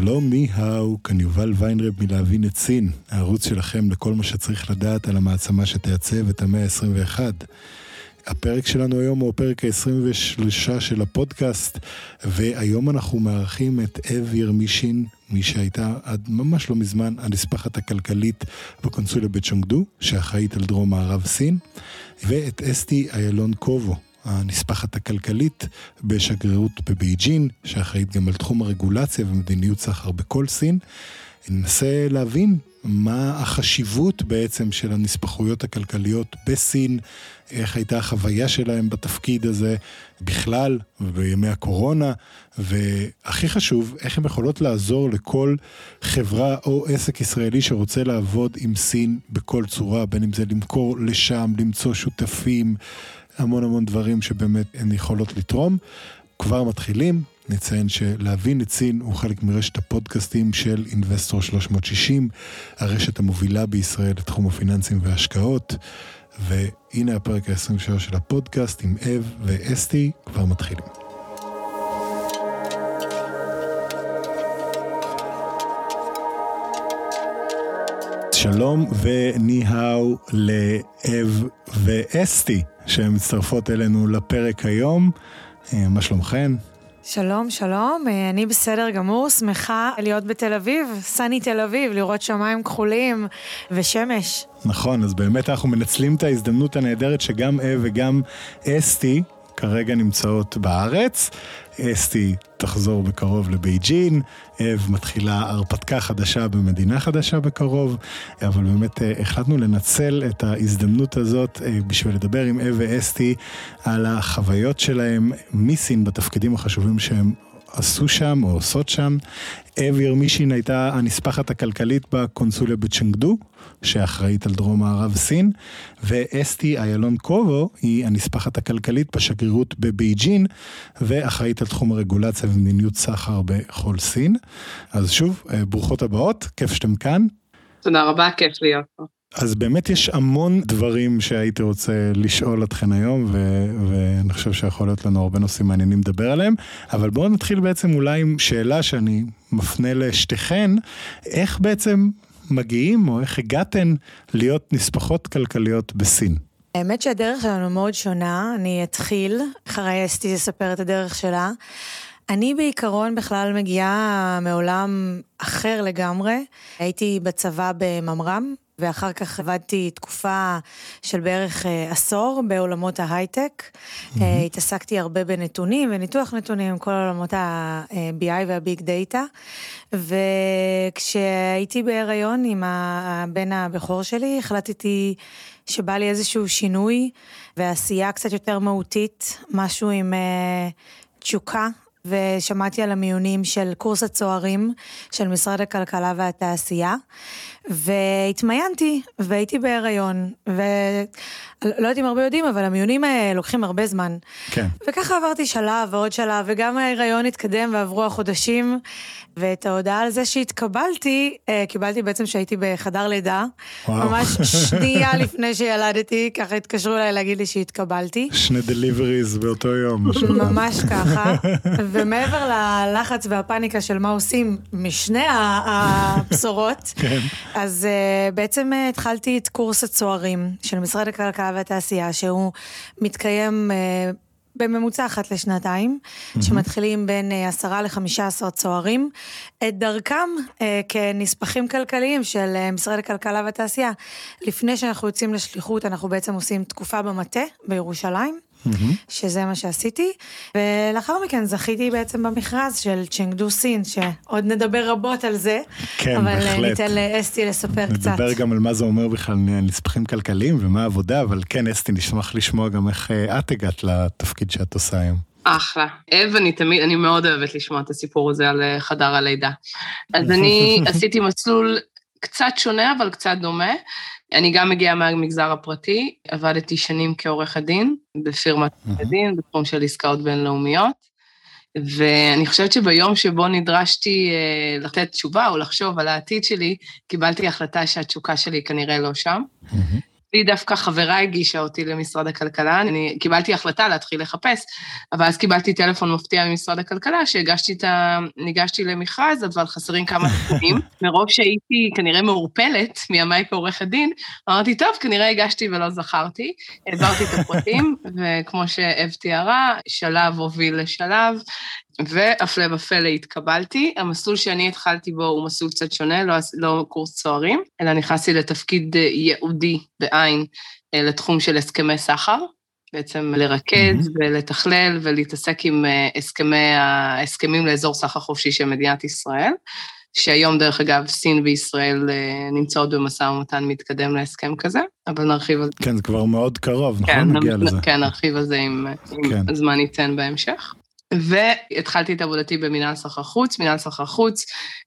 שלום, מי האו, כאן יובל ויינרב מלהבין את סין, הערוץ שלכם לכל מה שצריך לדעת על המעצמה שתייצב את המאה ה-21. הפרק שלנו היום הוא הפרק ה-23 של הפודקאסט, והיום אנחנו מארחים את אב ירמישין, מי שהייתה עד ממש לא מזמן הנספחת הכלכלית בקונסוליה בצ'ונגדו, שאחראית על דרום מערב סין, ואת אסתי איילון קובו, הנספחת הכלכלית בשגרירות בבייג'ין, שאחראית גם על תחום הרגולציה ומדיניות סחר בכל סין. ננסה להבין מה החשיבות בעצם של הנספחויות הכלכליות בסין, איך הייתה החוויה שלהם בתפקיד הזה בכלל ובימי הקורונה, והכי חשוב, איך הן יכולות לעזור לכל חברה או עסק ישראלי שרוצה לעבוד עם סין בכל צורה, בין אם זה למכור לשם, למצוא שותפים, המון המון דברים שבאמת הן יכולות לתרום. כבר מתחילים, נציין שלהבין את סין הוא חלק מרשת הפודקאסטים של Investor 360, הרשת המובילה בישראל לתחום הפיננסים וההשקעות. והנה הפרק ה-23 של הפודקאסט עם אב ואסתי, כבר מתחילים. שלום ו 你好 לאב ואסתי, שהן מצטרפות אלינו לפרק היום. אה, מה שלומכן? שלום, שלום, אה, אני בסדר גמור, שמחה להיות בתל אביב, סני תל אביב, לראות שמיים כחולים ושמש. נכון, אז באמת אנחנו מנצלים את ההזדמנות הנהדרת שגם אב וגם אסתי כרגע נמצאות בארץ. אסתי תחזור בקרוב לבייג'ין, אב מתחילה הרפתקה חדשה במדינה חדשה בקרוב, אבל באמת אה, החלטנו לנצל את ההזדמנות הזאת אה, בשביל לדבר עם אב ואסתי על החוויות שלהם מסין בתפקידים החשובים שהם עשו שם או עושות שם. אב ירמישין הייתה הנספחת הכלכלית בקונסוליה בצ'נגדו, שאחראית על דרום מערב סין, ואסתי איילון קובו היא הנספחת הכלכלית בשגרירות בבייג'ין, ואחראית על תחום הרגולציה ומדיניות סחר בכל סין. אז שוב, אה, ברוכות הבאות, כיף שאתם כאן. תודה רבה, כיף להיות פה. אז באמת יש המון דברים שהייתי רוצה לשאול אתכן היום, ו- ואני חושב שיכול להיות לנו הרבה נושאים מעניינים לדבר עליהם, אבל בואו נתחיל בעצם אולי עם שאלה שאני מפנה לשתיכן, איך בעצם מגיעים, או איך הגעתן להיות נספחות כלכליות בסין? האמת שהדרך שלנו מאוד שונה, אני אתחיל, אחרי אסתי תספר את הדרך שלה. אני בעיקרון בכלל מגיעה מעולם אחר לגמרי. הייתי בצבא בממר"ם, ואחר כך עבדתי תקופה של בערך אה, עשור בעולמות ההייטק. Mm-hmm. התעסקתי הרבה בנתונים וניתוח נתונים, כל עולמות ה-BI והביג דאטה. וכשהייתי בהיריון עם הבן הבכור שלי, החלטתי שבא לי איזשהו שינוי ועשייה קצת יותר מהותית, משהו עם uh, תשוקה ושמעתי על המיונים של קורס הצוערים של משרד הכלכלה והתעשייה, והתמיינתי, והייתי בהיריון, ולא יודעת אם הרבה יודעים, אבל המיונים האלה לוקחים הרבה זמן. כן. וככה עברתי שלב ועוד שלב, וגם ההיריון התקדם ועברו החודשים, ואת ההודעה על זה שהתקבלתי, אה, קיבלתי בעצם שהייתי בחדר לידה. וואו. ממש שנייה לפני שילדתי, ככה התקשרו אליי להגיד לי שהתקבלתי. שני דליבריז באותו יום. ממש ככה. ומעבר ללחץ והפאניקה של מה עושים משני הבשורות, כן. אז uh, בעצם uh, התחלתי את קורס הצוערים של משרד הכלכלה והתעשייה, שהוא מתקיים uh, בממוצע אחת לשנתיים, שמתחילים בין עשרה לחמישה עשר צוערים, את דרכם אה, כנספחים כלכליים של אה, משרד הכלכלה והתעשייה. לפני שאנחנו יוצאים לשליחות, אנחנו בעצם עושים תקופה במטה בירושלים. שזה מה שעשיתי, ולאחר מכן זכיתי בעצם במכרז של צ'נגדו סין, שעוד נדבר רבות על זה, כן, אבל אה, בהחלט. ניתן לאסתי לספר קצת. נדבר גם על מה זה אומר בכלל נספחים כלכליים ומה העבודה, אבל כן, אסתי, נשמח לשמוע גם איך אה, את הגעת לתפקיד שאת עושה היום. אחלה. אב, אני תמיד, אני מאוד אוהבת לשמוע את הסיפור הזה על אה, חדר הלידה. אז אני עשיתי מסלול קצת שונה, אבל קצת דומה. אני גם מגיעה מהמגזר הפרטי, עבדתי שנים כעורכת דין בפירמת עורכת דין, בתחום של עסקאות בינלאומיות. ואני חושבת שביום שבו נדרשתי אה, לתת תשובה או לחשוב על העתיד שלי, קיבלתי החלטה שהתשוקה שלי כנראה לא שם. לי דווקא חברה הגישה אותי למשרד הכלכלה, אני קיבלתי החלטה להתחיל לחפש, אבל אז קיבלתי טלפון מפתיע ממשרד הכלכלה, שהגשתי את ה... ניגשתי למכרז, אבל חסרים כמה תקנים. מרוב שהייתי כנראה מעורפלת מימיי כעורכת דין, אמרתי, טוב, כנראה הגשתי ולא זכרתי. העברתי את הפרטים, וכמו שאב תיארה, שלב הוביל לשלב, והפלא ופלא התקבלתי. המסלול שאני התחלתי בו הוא מסלול קצת שונה, לא, לא קורס צוערים, אלא נכנסתי לתפקיד אה, ייעודי בעין אה, לתחום של הסכמי סחר. בעצם לרכז mm-hmm. ולתכלל ולהתעסק עם אה, הסכמי, ההסכמים לאזור סחר חופשי של מדינת ישראל, שהיום, דרך אגב, סין וישראל נמצאות במשא ומתן מתקדם להסכם כזה, אבל נרחיב על זה. כן, זה כבר מאוד קרוב, נכון? כן, נגיע לזה. כן, נרחיב על זה אם, אם כן. הזמן ייתן בהמשך. והתחלתי את עבודתי במנהל סחר חוץ. מנהל סחר חוץ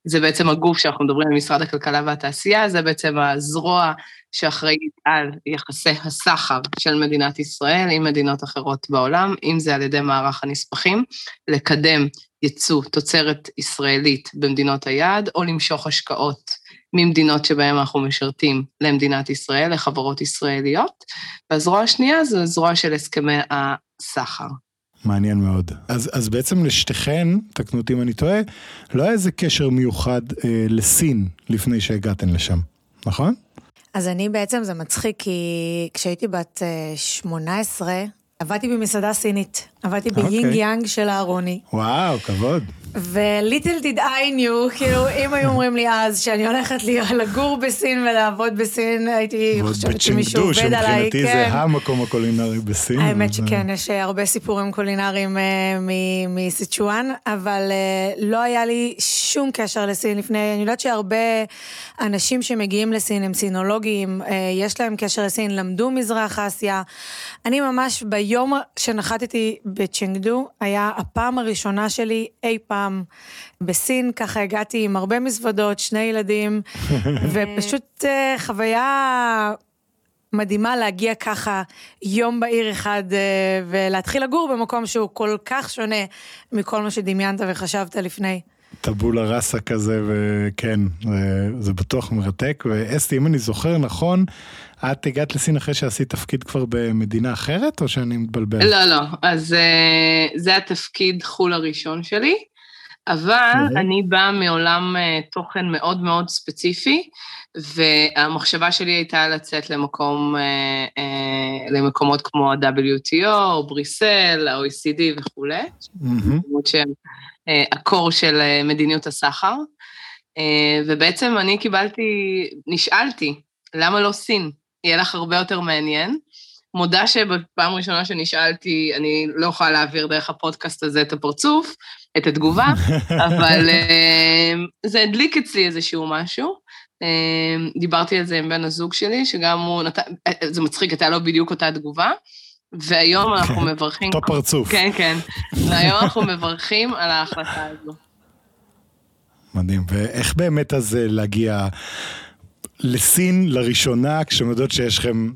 זה בעצם הגוף שאנחנו מדברים על משרד הכלכלה והתעשייה, זה בעצם הזרוע שאחראית על יחסי הסחר של מדינת ישראל עם מדינות אחרות בעולם, אם זה על ידי מערך הנספחים, לקדם ייצוא תוצרת ישראלית במדינות היעד, או למשוך השקעות ממדינות שבהן אנחנו משרתים למדינת ישראל, לחברות ישראליות. והזרוע השנייה זו זרוע של הסכמי הסחר. מעניין מאוד. אז, אז בעצם לשתיכן, תקנו אותי אם אני טועה, לא היה איזה קשר מיוחד אה, לסין לפני שהגעתן לשם, נכון? אז אני בעצם, זה מצחיק, כי כשהייתי בת אה, 18, עבדתי במסעדה סינית. עבדתי אוקיי. ביין יאנג של אהרוני. וואו, כבוד. ו little did I knew, כאילו, אם היו אומרים לי אז שאני הולכת לגור בסין ולעבוד בסין, הייתי חושבת שמישהו עובד עליי, שמבחינתי זה כן. המקום הקולינרי בסין. האמת שכן, יש אה, הרבה סיפורים קולינריים אה, מסיצ'ואן, אבל אה, לא היה לי שום קשר לסין לפני, אני יודעת שהרבה אנשים שמגיעים לסין הם סינולוגים, אה, יש להם קשר לסין, למדו מזרח אסיה. אני ממש ביום שנחתתי בצ'נגדו, היה הפעם הראשונה שלי אי פעם בסין, ככה הגעתי עם הרבה מזוודות, שני ילדים, ופשוט אה, חוויה מדהימה להגיע ככה יום בהיר אחד אה, ולהתחיל לגור במקום שהוא כל כך שונה מכל מה שדמיינת וחשבת לפני. טבולה ראסה כזה, וכן, זה, זה בטוח מרתק. ואסתי, אם אני זוכר נכון, את הגעת לסין אחרי שעשית תפקיד כבר במדינה אחרת, או שאני מתבלבל? לא, לא, אז אה, זה התפקיד חו"ל הראשון שלי, אבל. אני באה מעולם אה, תוכן מאוד מאוד ספציפי, והמחשבה שלי הייתה לצאת למקום, אה, אה, למקומות כמו ה-WTO, בריסל, ה-OECD וכולי. מקומות שהם הקור של מדיניות הסחר. ובעצם אני קיבלתי, נשאלתי, למה לא סין? יהיה לך הרבה יותר מעניין. מודה שבפעם ראשונה שנשאלתי, אני לא יכולה להעביר דרך הפודקאסט הזה את הפרצוף, את התגובה, אבל אה, זה הדליק אצלי איזשהו משהו. אה, דיברתי על זה עם בן הזוג שלי, שגם הוא נתן, אה, זה מצחיק, הייתה לו בדיוק אותה תגובה, והיום אנחנו מברכים... אותו פרצוף. כן, כן. והיום אנחנו מברכים על ההחלטה הזו. מדהים. ואיך באמת אז להגיע לסין לראשונה, כשאתם יודעות שיש לכם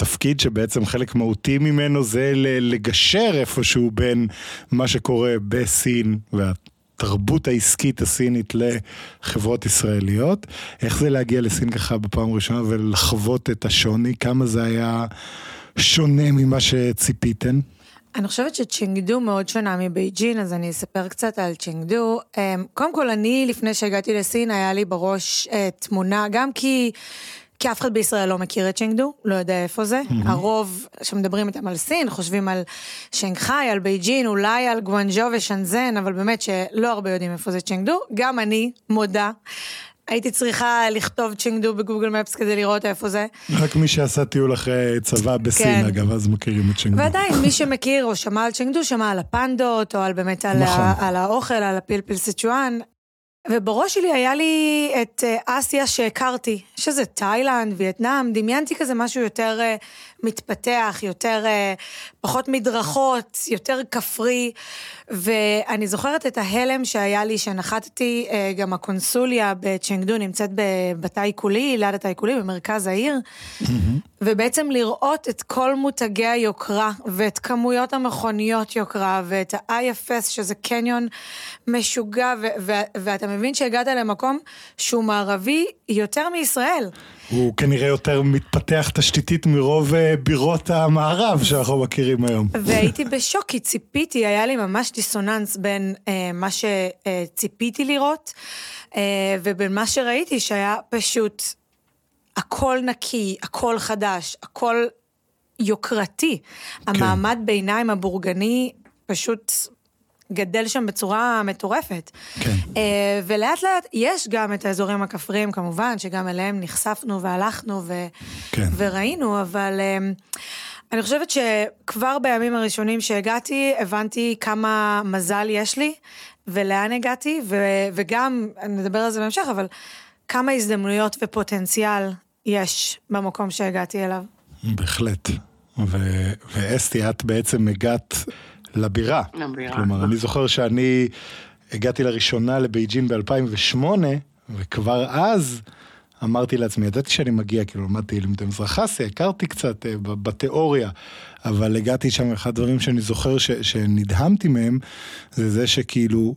תפקיד שבעצם חלק מהותי ממנו זה לגשר איפשהו בין מה שקורה בסין והתרבות העסקית הסינית לחברות ישראליות. איך זה להגיע לסין ככה בפעם ראשונה ולחוות את השוני? כמה זה היה שונה ממה שציפיתן? אני חושבת שצ'ינגדו מאוד שונה מבייג'ין, אז אני אספר קצת על צ'ינגדו. אמ, קודם כל, אני, לפני שהגעתי לסין, היה לי בראש אה, תמונה, גם כי כי אף אחד בישראל לא מכיר את צ'נגדו, לא יודע איפה זה. Mm-hmm. הרוב שמדברים איתם על סין, חושבים על שנגחאי, על בייג'ין, אולי על גואנג'ו ושנזן, אבל באמת שלא הרבה יודעים איפה זה צ'נגדו. גם אני מודה. הייתי צריכה לכתוב צ'ינגדו ב Google Maps כדי לראות איפה זה. רק מי שעשה טיול אחרי צבא בסין, כן. אגב, אז מכירים את צ'ינגדו. ועדיין, מי שמכיר או שמע על צ'ינגדו, שמע על הפנדות, או על באמת על, נכון. ה, על האוכל, על הפלפל סיצ'ואן. ובראש שלי היה לי את אה, אסיה שהכרתי, שזה תאילנד, וייטנאם, דמיינתי כזה משהו יותר uh, מתפתח, יותר, uh, פחות מדרכות, יותר כפרי, ואני זוכרת את ההלם שהיה לי שנחתתי, uh, גם הקונסוליה בצ'נגדו נמצאת בתאי קולי, ליד התאי קולי, במרכז העיר, mm-hmm. ובעצם לראות את כל מותגי היוקרה, ואת כמויות המכוניות יוקרה, ואת ה-IFS, שזה קניון משוגע, ואתה מבין שהגעת למקום שהוא מערבי יותר מישראל. הוא כנראה יותר מתפתח תשתיתית מרוב אה, בירות המערב שאנחנו מכירים היום. והייתי בשוק, כי ציפיתי, היה לי ממש דיסוננס בין אה, מה שציפיתי לראות, אה, ובין מה שראיתי, שהיה פשוט הכל נקי, הכל חדש, הכל יוקרתי. כן. המעמד ביניים הבורגני פשוט גדל שם בצורה מטורפת. כן. Uh, ולאט לאט יש גם את האזורים הכפריים כמובן, שגם אליהם נחשפנו והלכנו ו... כן. וראינו, אבל uh, אני חושבת שכבר בימים הראשונים שהגעתי, הבנתי כמה מזל יש לי ולאן הגעתי, ו... וגם, נדבר על זה בהמשך, אבל כמה הזדמנויות ופוטנציאל יש במקום שהגעתי אליו. בהחלט. ו- ואסתי, את בעצם הגעת לבירה. לבירה. כלומר, אני זוכר שאני הגעתי לראשונה לבייג'ין ב-2008, וכבר אז אמרתי לעצמי, ידעתי שאני מגיע, כאילו למדתי לימודי מזרח אסיה, הכרתי קצת uh, בתיאוריה, אבל הגעתי שם, אחד הדברים שאני זוכר ש, שנדהמתי מהם, זה זה שכאילו...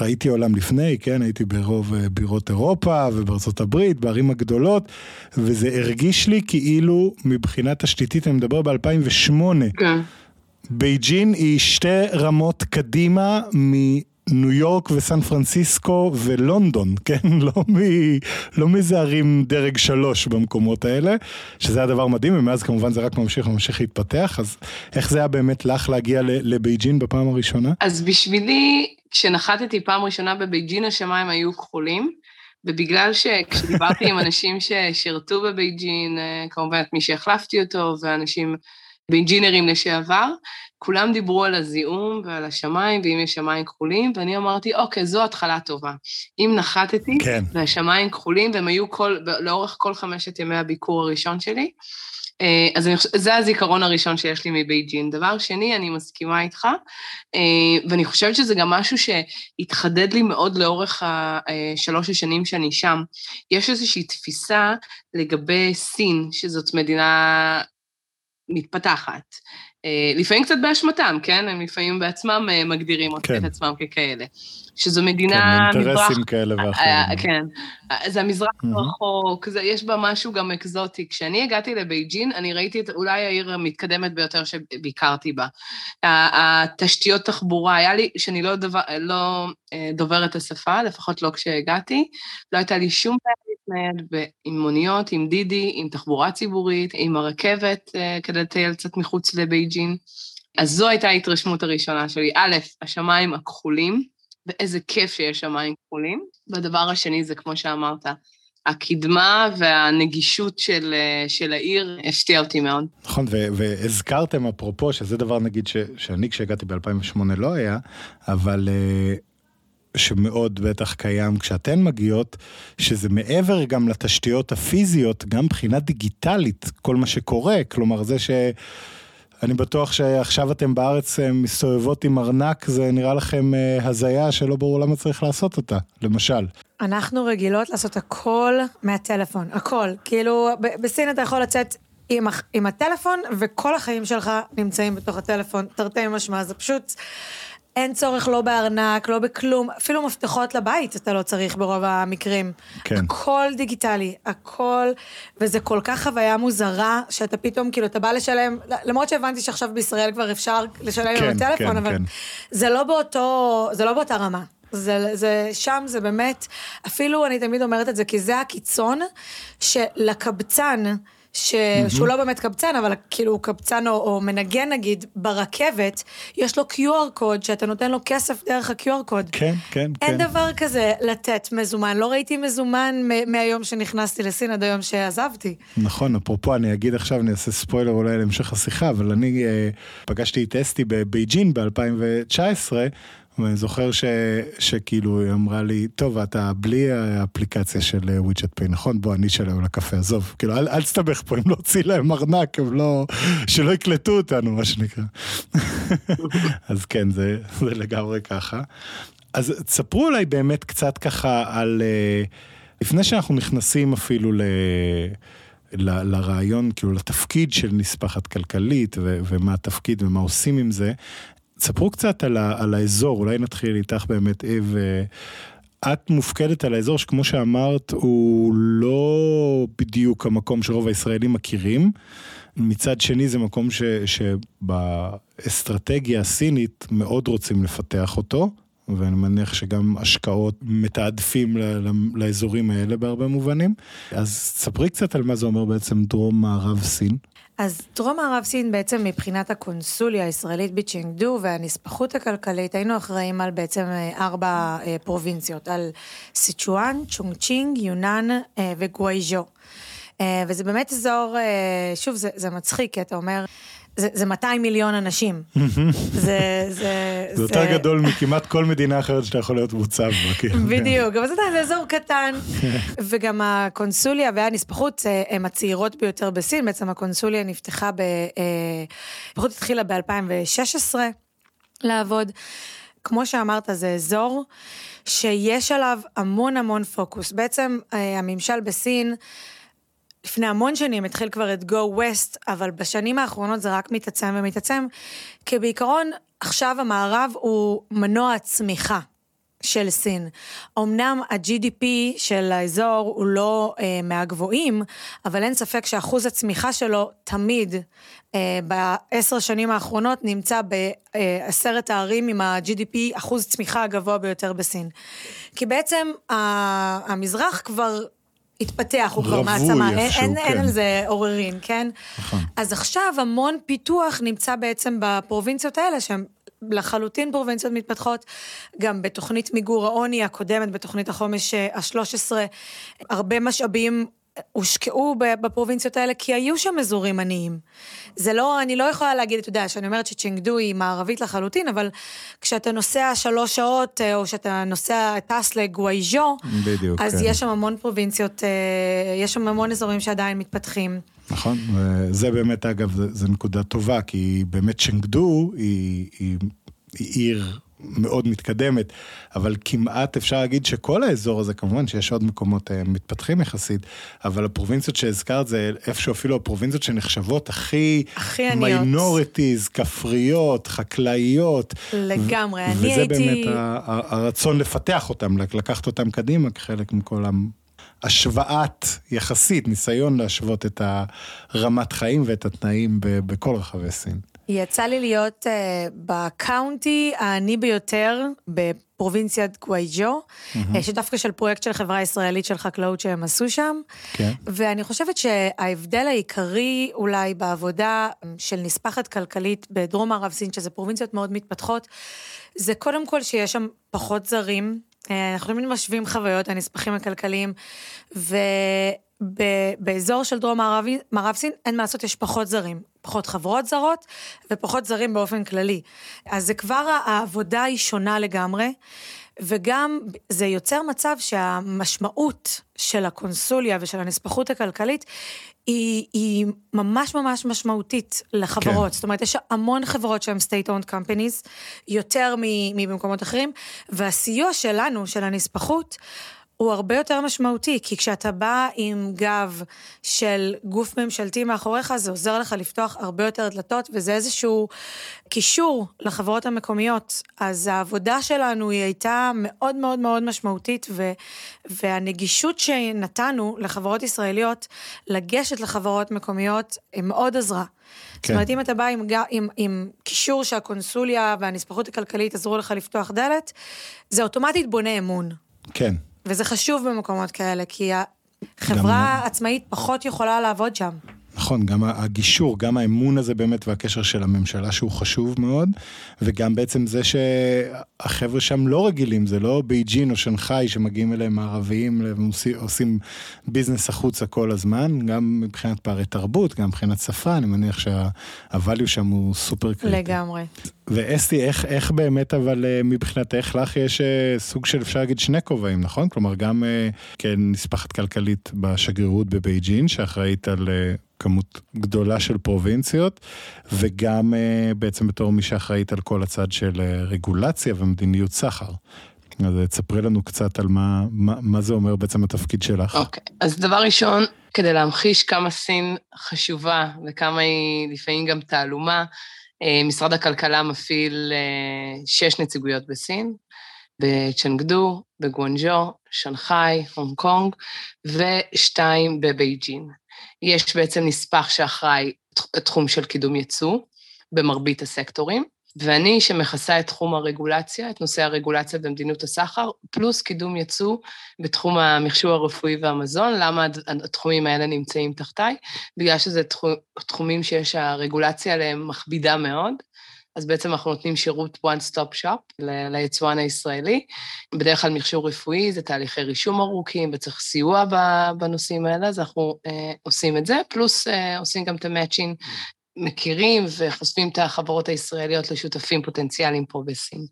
ראיתי עולם לפני, כן, הייתי ברוב אה, בירות אירופה ובארצות הברית, בערים הגדולות, וזה הרגיש לי כאילו מבחינה תשתיתית, אני מדבר ב-2008, כן. בייג'ין היא שתי רמות קדימה מניו יורק וסן פרנסיסקו ולונדון, כן? לא, מ, לא מאיזה ערים דרג שלוש במקומות האלה, שזה היה דבר מדהים, ומאז כמובן זה רק ממשיך וממשיך להתפתח, אז איך זה היה באמת לך להגיע לבייג'ין בפעם הראשונה? אז בשבילי, כשנחתתי פעם ראשונה בבייג'ין, השמיים היו כחולים. ובגלל שכשדיברתי עם אנשים ששירתו בבייג'ין, אה, כמובן את מי שהחלפתי אותו, ואנשים באינג'ינרים לשעבר, כולם דיברו על הזיהום ועל השמיים, ואם יש שמיים כחולים, ואני אמרתי, אוקיי, זו התחלה טובה. אם נחתתי, כן. והשמיים כחולים, והם היו כל, לאורך כל חמשת ימי הביקור הראשון שלי, אה, אז אני זה הזיכרון הראשון שיש לי מבייג'ין. דבר שני, אני מסכימה איתך, אה, ואני חושבת שזה גם משהו שהתחדד לי מאוד לאורך השלוש השנים שאני שם. יש איזושהי תפיסה לגבי סין, שזאת מדינה מתפתחת. אה, לפעמים קצת באשמתם, כן? הם לפעמים בעצמם אה, מגדירים כן. את עצמם ככאלה. שזו מדינה... כן, אינטרסים כאלה אה, ואחרים. כן. זה המזרח הרחוק, יש בה משהו גם אקזוטי. כשאני הגעתי לבייג'ין, אני ראיתי את אולי העיר המתקדמת ביותר שביקרתי בה. התשתיות תחבורה, היה לי, שאני לא, דבר, לא דוברת השפה, לפחות לא כשהגעתי, לא הייתה לי שום בעיה להתנייד עם מוניות, עם דידי, עם תחבורה ציבורית, עם הרכבת כדי לטייל קצת מחוץ לבייג'ין. אז זו הייתה ההתרשמות הראשונה שלי. א', השמיים הכחולים, ואיזה כיף שיש שמיים כחולים. והדבר השני זה, כמו שאמרת, הקדמה והנגישות של, של העיר הפתיע אותי מאוד. נכון, והזכרתם אפרופו, שזה דבר נגיד ש, שאני כשהגעתי ב-2008 לא היה, אבל אה, שמאוד בטח קיים כשאתן מגיעות, שזה מעבר גם לתשתיות הפיזיות, גם מבחינה דיגיטלית, כל מה שקורה, כלומר זה ש... אני בטוח שעכשיו אתם בארץ אה, מסתובבות עם ארנק, זה נראה לכם אה, הזיה שלא ברור למה צריך לעשות אותה, למשל. אנחנו רגילות לעשות הכל מהטלפון, הכל. כאילו, בסין אתה יכול לצאת עם, עם הטלפון, וכל החיים שלך נמצאים בתוך הטלפון, תרתי משמע, זה פשוט... אין צורך לא בארנק, לא בכלום, אפילו מפתחות לבית אתה לא צריך ברוב המקרים. כן. הכל דיגיטלי, הכל, וזה כל כך חוויה מוזרה, שאתה פתאום, כאילו, אתה בא לשלם, למרות שהבנתי שעכשיו בישראל כבר אפשר לשלם כן, עם הטלפון, כן, אבל כן. זה לא באותו, זה לא באותה רמה. זה, זה, שם זה באמת, אפילו אני תמיד אומרת את זה, כי זה הקיצון שלקבצן, ש... mm-hmm. שהוא לא באמת קבצן, אבל כאילו הוא קבצן או, או מנגן נגיד, ברכבת, יש לו QR קוד, שאתה נותן לו כסף דרך ה-QR קוד. כן, כן, אין כן. אין דבר כזה לתת מזומן, לא ראיתי מזומן מ- מהיום שנכנסתי לסין עד היום שעזבתי. נכון, אפרופו, אני אגיד עכשיו, אני אעשה ספוילר אולי להמשך השיחה, אבל אני אה, פגשתי את אסתי בבייג'ין ב-2019, ואני זוכר ש, שכאילו היא אמרה לי, טוב, אתה בלי האפליקציה של וויצ'ט פיי, נכון? בוא, אני אשלם על הקפה, עזוב. כאילו, אל, אל תסתבך פה, אם להוציא להם ארנק, הם לא... שלא יקלטו אותנו, מה שנקרא. אז כן, זה, זה לגמרי ככה. אז תספרו אולי באמת קצת ככה על... אה, לפני שאנחנו נכנסים אפילו ל... ל- לרעיון, כאילו לתפקיד של נספחת כלכלית ו- ומה התפקיד ומה עושים עם זה. ספרו קצת על, ה- על האזור, אולי נתחיל איתך באמת, אב. את מופקדת על האזור שכמו שאמרת, הוא לא בדיוק המקום שרוב הישראלים מכירים. מצד שני זה מקום ש, שבאסטרטגיה הסינית מאוד רוצים לפתח אותו, ואני מניח שגם השקעות מתעדפים ל- ל- לאזורים האלה בהרבה מובנים. אז ספרי קצת על מה זה אומר בעצם דרום מערב סין. אז דרום מערב סין בעצם מבחינת הקונסוליה הישראלית בצ'ינגדו והנספחות הכלכלית, היינו אחראים על בעצם אה, ארבע אה, פרובינציות, על סיצ'ואן, צ'ונג צ'ינג, יונן אה, וגואיז'ו. וזה באמת אזור, שוב, זה, זה מצחיק, כי אתה אומר, זה, זה 200 מיליון אנשים. זה, זה, זה יותר גדול מכמעט כל מדינה אחרת שאתה יכול להיות מוצב בה. כאילו. בדיוק, אבל זה עדיין זה אזור קטן, וגם הקונסוליה והנספחות אה, הם הצעירות ביותר בסין, בעצם הקונסוליה נפתחה ב... אה, הנספחות התחילה ב-2016 לעבוד. כמו שאמרת, זה אזור שיש עליו המון המון פוקוס. בעצם אה, הממשל בסין, לפני המון שנים התחיל כבר את Go West, אבל בשנים האחרונות זה רק מתעצם ומתעצם, כי בעיקרון עכשיו המערב הוא מנוע הצמיחה. של סין. אמנם ה-GDP של האזור הוא לא אה, מהגבוהים, אבל אין ספק שאחוז הצמיחה שלו תמיד אה, בעשר שנים האחרונות נמצא בעשרת הערים עם ה-GDP, אחוז צמיחה הגבוה ביותר בסין. כי בעצם ה- המזרח כבר התפתח, הוא כבר מעצמה, אין, כן. אין על זה עוררין, כן? נכון. אז עכשיו המון פיתוח נמצא בעצם בפרובינציות האלה, שהן לחלוטין פרובינציות מתפתחות, גם בתוכנית מיגור העוני הקודמת, בתוכנית החומש ה-13, הרבה משאבים הושקעו בפרובינציות האלה, כי היו שם אזורים עניים. זה לא, אני לא יכולה להגיד, אתה יודע, שאני אומרת שצ'ינגדו היא מערבית לחלוטין, אבל כשאתה נוסע שלוש שעות, אה, או שאתה נוסע, טס לגואיז'ו, בדיוק, אז כן. יש שם המון פרובינציות, אה, יש שם המון אזורים שעדיין מתפתחים. נכון, וזה באמת אגב, זה, זה נקודה טובה, כי באמת צ'נגדו היא, היא, היא עיר מאוד מתקדמת, אבל כמעט אפשר להגיד שכל האזור הזה, כמובן שיש עוד מקומות אה, מתפתחים יחסית, אבל הפרובינציות שהזכרת זה איפשהו אפילו הפרובינציות שנחשבות הכי, הכי עניות. מיינורטיז, כפריות, חקלאיות. לגמרי, ו- אני וזה הייתי- באמת ה- ה- הרצון לפתח אותם, לקחת אותם קדימה כחלק מכל. השוואת יחסית, ניסיון להשוות את הרמת חיים ואת התנאים בכל רחבי סין. יצא לי להיות uh, בקאונטי העני ביותר בפרובינציית גווייג'ו, mm-hmm. שדווקא של פרויקט של חברה ישראלית של חקלאות שהם עשו שם. כן. ואני חושבת שההבדל העיקרי אולי בעבודה של נספחת כלכלית בדרום מערב סין, שזה פרובינציות מאוד מתפתחות, זה קודם כל שיש שם פחות זרים. אה, אנחנו תמיד משווים חוויות, הנספחים הכלכליים, ובאזור של דרום מערב, מערב סין, אין מה לעשות, יש פחות זרים. פחות חברות זרות ופחות זרים באופן כללי. אז זה כבר העבודה היא שונה לגמרי, וגם זה יוצר מצב שהמשמעות של הקונסוליה ושל הנספחות הכלכלית היא, היא ממש ממש משמעותית לחברות. כן. זאת אומרת, יש המון חברות שהן state-owned companies, יותר מבמקומות אחרים, והסיוע שלנו, של הנספחות, הוא הרבה יותר משמעותי, כי כשאתה בא עם גב של גוף ממשלתי מאחוריך, זה עוזר לך לפתוח הרבה יותר דלתות, וזה איזשהו קישור לחברות המקומיות. אז העבודה שלנו היא הייתה מאוד מאוד מאוד משמעותית, ו, והנגישות שנתנו לחברות ישראליות לגשת לחברות מקומיות, היא מאוד עזרה. כן. זאת אומרת, אם אתה בא עם, עם, עם קישור שהקונסוליה והנספחות הכלכלית עזרו לך לפתוח דלת, זה אוטומטית בונה אמון. כן. וזה חשוב במקומות כאלה, כי החברה. עצמאית פחות יכולה לעבוד שם. נכון, גם הגישור, גם האמון הזה באמת והקשר של הממשלה שהוא חשוב מאוד, וגם בעצם זה שהחבר'ה שם לא רגילים, זה לא בייג'ין או שנגחאי שמגיעים אליהם מערביים ועושים business החוצה כל הזמן, גם מבחינת פערי תרבות, גם מבחינת שפה, אני מניח שה value שם הוא סופר קריטי. לגמרי. ואסתי, איך, איך באמת אבל אה, מבחינתך לך יש אה, סוג של אפשר להגיד שני כובעים, נכון? כלומר גם אה, כנספחת כלכלית בשגרירות בבייג'ין, שאחראית על כמות גדולה של פרובינציות, וגם בעצם בתור מי שאחראית על כל הצד של רגולציה ומדיניות סחר. אז תספרי לנו קצת על מה, מה, מה זה אומר בעצם התפקיד שלך. אוקיי, okay. אז דבר ראשון, כדי להמחיש כמה סין חשובה וכמה היא לפעמים גם תעלומה, אה, משרד הכלכלה מפעיל אה, שש נציגויות בסין, בצ'נגדו, בגואנג'ו, שנגחאי, הונג קונג, ושתיים בבייג'ין. יש בעצם נספח שאחראי תחום של קידום ייצוא במרבית הסקטורים. ואני שמכסה את תחום הרגולציה, את נושא הרגולציה ומדיניות הסחר, פלוס קידום יצוא בתחום המכשור הרפואי והמזון. למה התחומים האלה נמצאים תחתיי? בגלל שזה תחומים שיש הרגולציה עליהם מכבידה מאוד. אז בעצם אנחנו נותנים שירות one stop shop ליצואן הישראלי. בדרך כלל מכשור רפואי זה תהליכי רישום ארוכים וצריך סיוע בנושאים האלה, אז אנחנו אה, עושים את זה, פלוס אה, עושים גם את ה matching מכירים וחושפים את החברות הישראליות לשותפים פוטנציאליים פה בסין.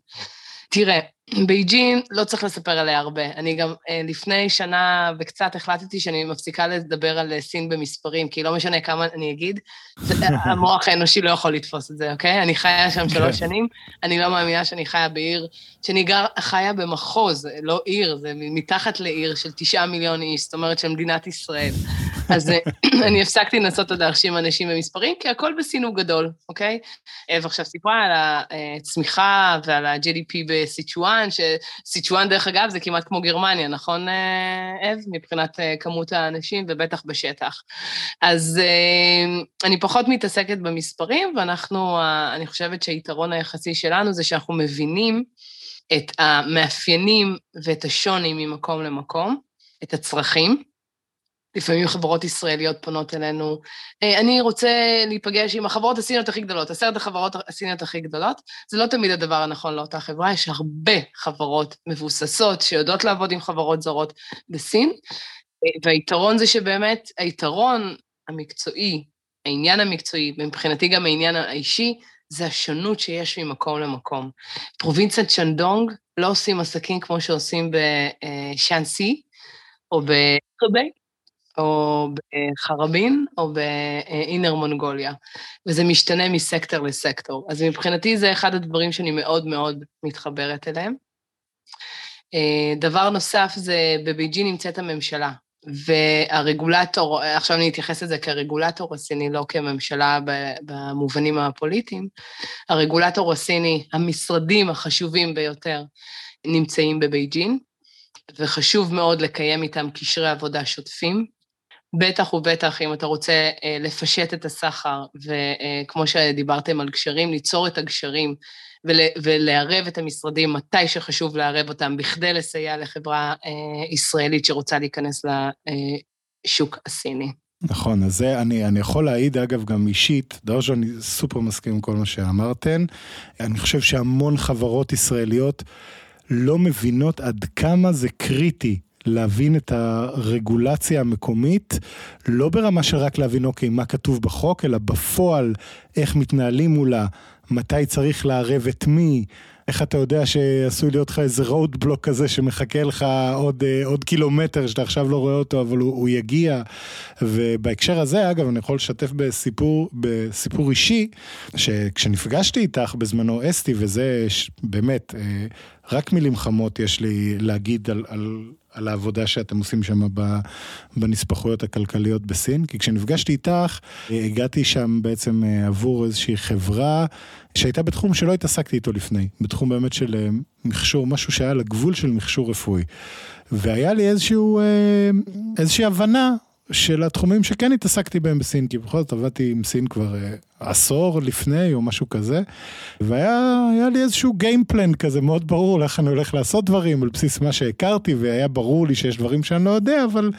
תראה, בייג'ין לא צריך לספר עליה הרבה. אני גם אה, לפני שנה וקצת החלטתי שאני מפסיקה לדבר על סין במספרים, כי לא משנה כמה אני אגיד, המוח האנושי לא יכול לתפוס את זה, אוקיי? אני חיה שם שלוש כן. שנים, אני לא מאמינה שאני חיה בעיר, שאני גר, חיה במחוז, לא עיר, זה מתחת לעיר של תשעה מיליון איש, זאת אומרת של מדינת ישראל. אז אה, אני הפסקתי לנסות עוד להרשים אנשים במספרים, כי הכל בסין הוא גדול, אוקיי? אב עכשיו סיפרה על הצמיחה ועל ה-GDP בסיצ'ואן, שסיצ'ואן, דרך אגב, זה כמעט כמו גרמניה, נכון, אה, אב? מבחינת אה, כמות האנשים, ובטח בשטח. אז אני פחות מתעסקת במספרים, ואנחנו, אני חושבת שהיתרון היחסי שלנו זה שאנחנו מבינים את המאפיינים ואת השוני ממקום למקום, את הצרכים. לפעמים חברות ישראליות פונות אלינו, אה, אני רוצה להיפגש עם החברות הסיניות הכי גדולות, עשרת החברות הסיניות הכי גדולות, זה לא תמיד הדבר הנכון לאותה חברה, יש הרבה חברות מבוססות שיודעות לעבוד עם חברות זרות בסין, אה, והיתרון זה שבאמת, היתרון המקצועי, העניין המקצועי, מבחינתי גם העניין האישי, זה השונות שיש ממקום למקום. פרובינציית צ'נדונג לא עושים עסקים כמו שעושים בשאנסי, אה, או בקרבק, או בחרבין, או באינר מונגוליה, וזה משתנה מסקטור לסקטור. אז מבחינתי זה אחד הדברים שאני מאוד מאוד מתחברת אליהם. אה, דבר נוסף זה, בבייג'ין נמצאת הממשלה, והרגולטור, עכשיו אני אתייחס לזה כרגולטור הסיני, לא כממשלה במובנים הפוליטיים, הרגולטור הסיני, המשרדים החשובים ביותר, נמצאים בבייג'ין, וחשוב מאוד לקיים איתם קשרי עבודה שוטפים. בטח ובטח אם אתה רוצה אה, לפשט את הסחר, וכמו אה, שדיברתם על גשרים, ליצור את הגשרים ול, ולערב את המשרדים מתי שחשוב לערב אותם, בכדי לסייע לחברה אה, ישראלית שרוצה להיכנס לשוק הסיני. נכון, אז זה אני, אני יכול להעיד אגב גם אישית, דבר ראשון אני סופר מסכים עם כל מה שאמרתן, אני חושב שהמון חברות ישראליות לא מבינות עד כמה זה קריטי להבין את הרגולציה המקומית, לא ברמה של רק להבין אוקיי מה כתוב בחוק, אלא בפועל איך מתנהלים מולה, מתי צריך לערב את מי, איך אתה יודע שעשוי להיות לך איזה road block כזה שמחכה לך עוד, אה, עוד קילומטר שאתה עכשיו לא רואה אותו אבל הוא, הוא יגיע. ובהקשר הזה אגב אני יכול לשתף בסיפור, בסיפור אישי שכשנפגשתי איתך בזמנו אסתי וזה באמת אה, רק מילים חמות יש לי להגיד על, על, על העבודה שאתם עושים שם בנספחויות הכלכליות בסין, כי כשנפגשתי איתך, הגעתי שם בעצם אה, עבור איזושהי חברה שהייתה בתחום שלא התעסקתי איתו לפני, בתחום באמת של אה, מכשור, משהו שהיה לגבול של מכשור רפואי. והיה לי איזשהו, איזושהי הבנה של התחומים שכן התעסקתי בהם בסין, כי בכל זאת עבדתי עם סין כבר uh, עשור לפני או משהו כזה, והיה לי איזשהו גיימפלן כזה מאוד ברור לאיך אני הולך לעשות דברים על בסיס מה שהכרתי, והיה ברור לי שיש דברים שאני לא יודע, אבל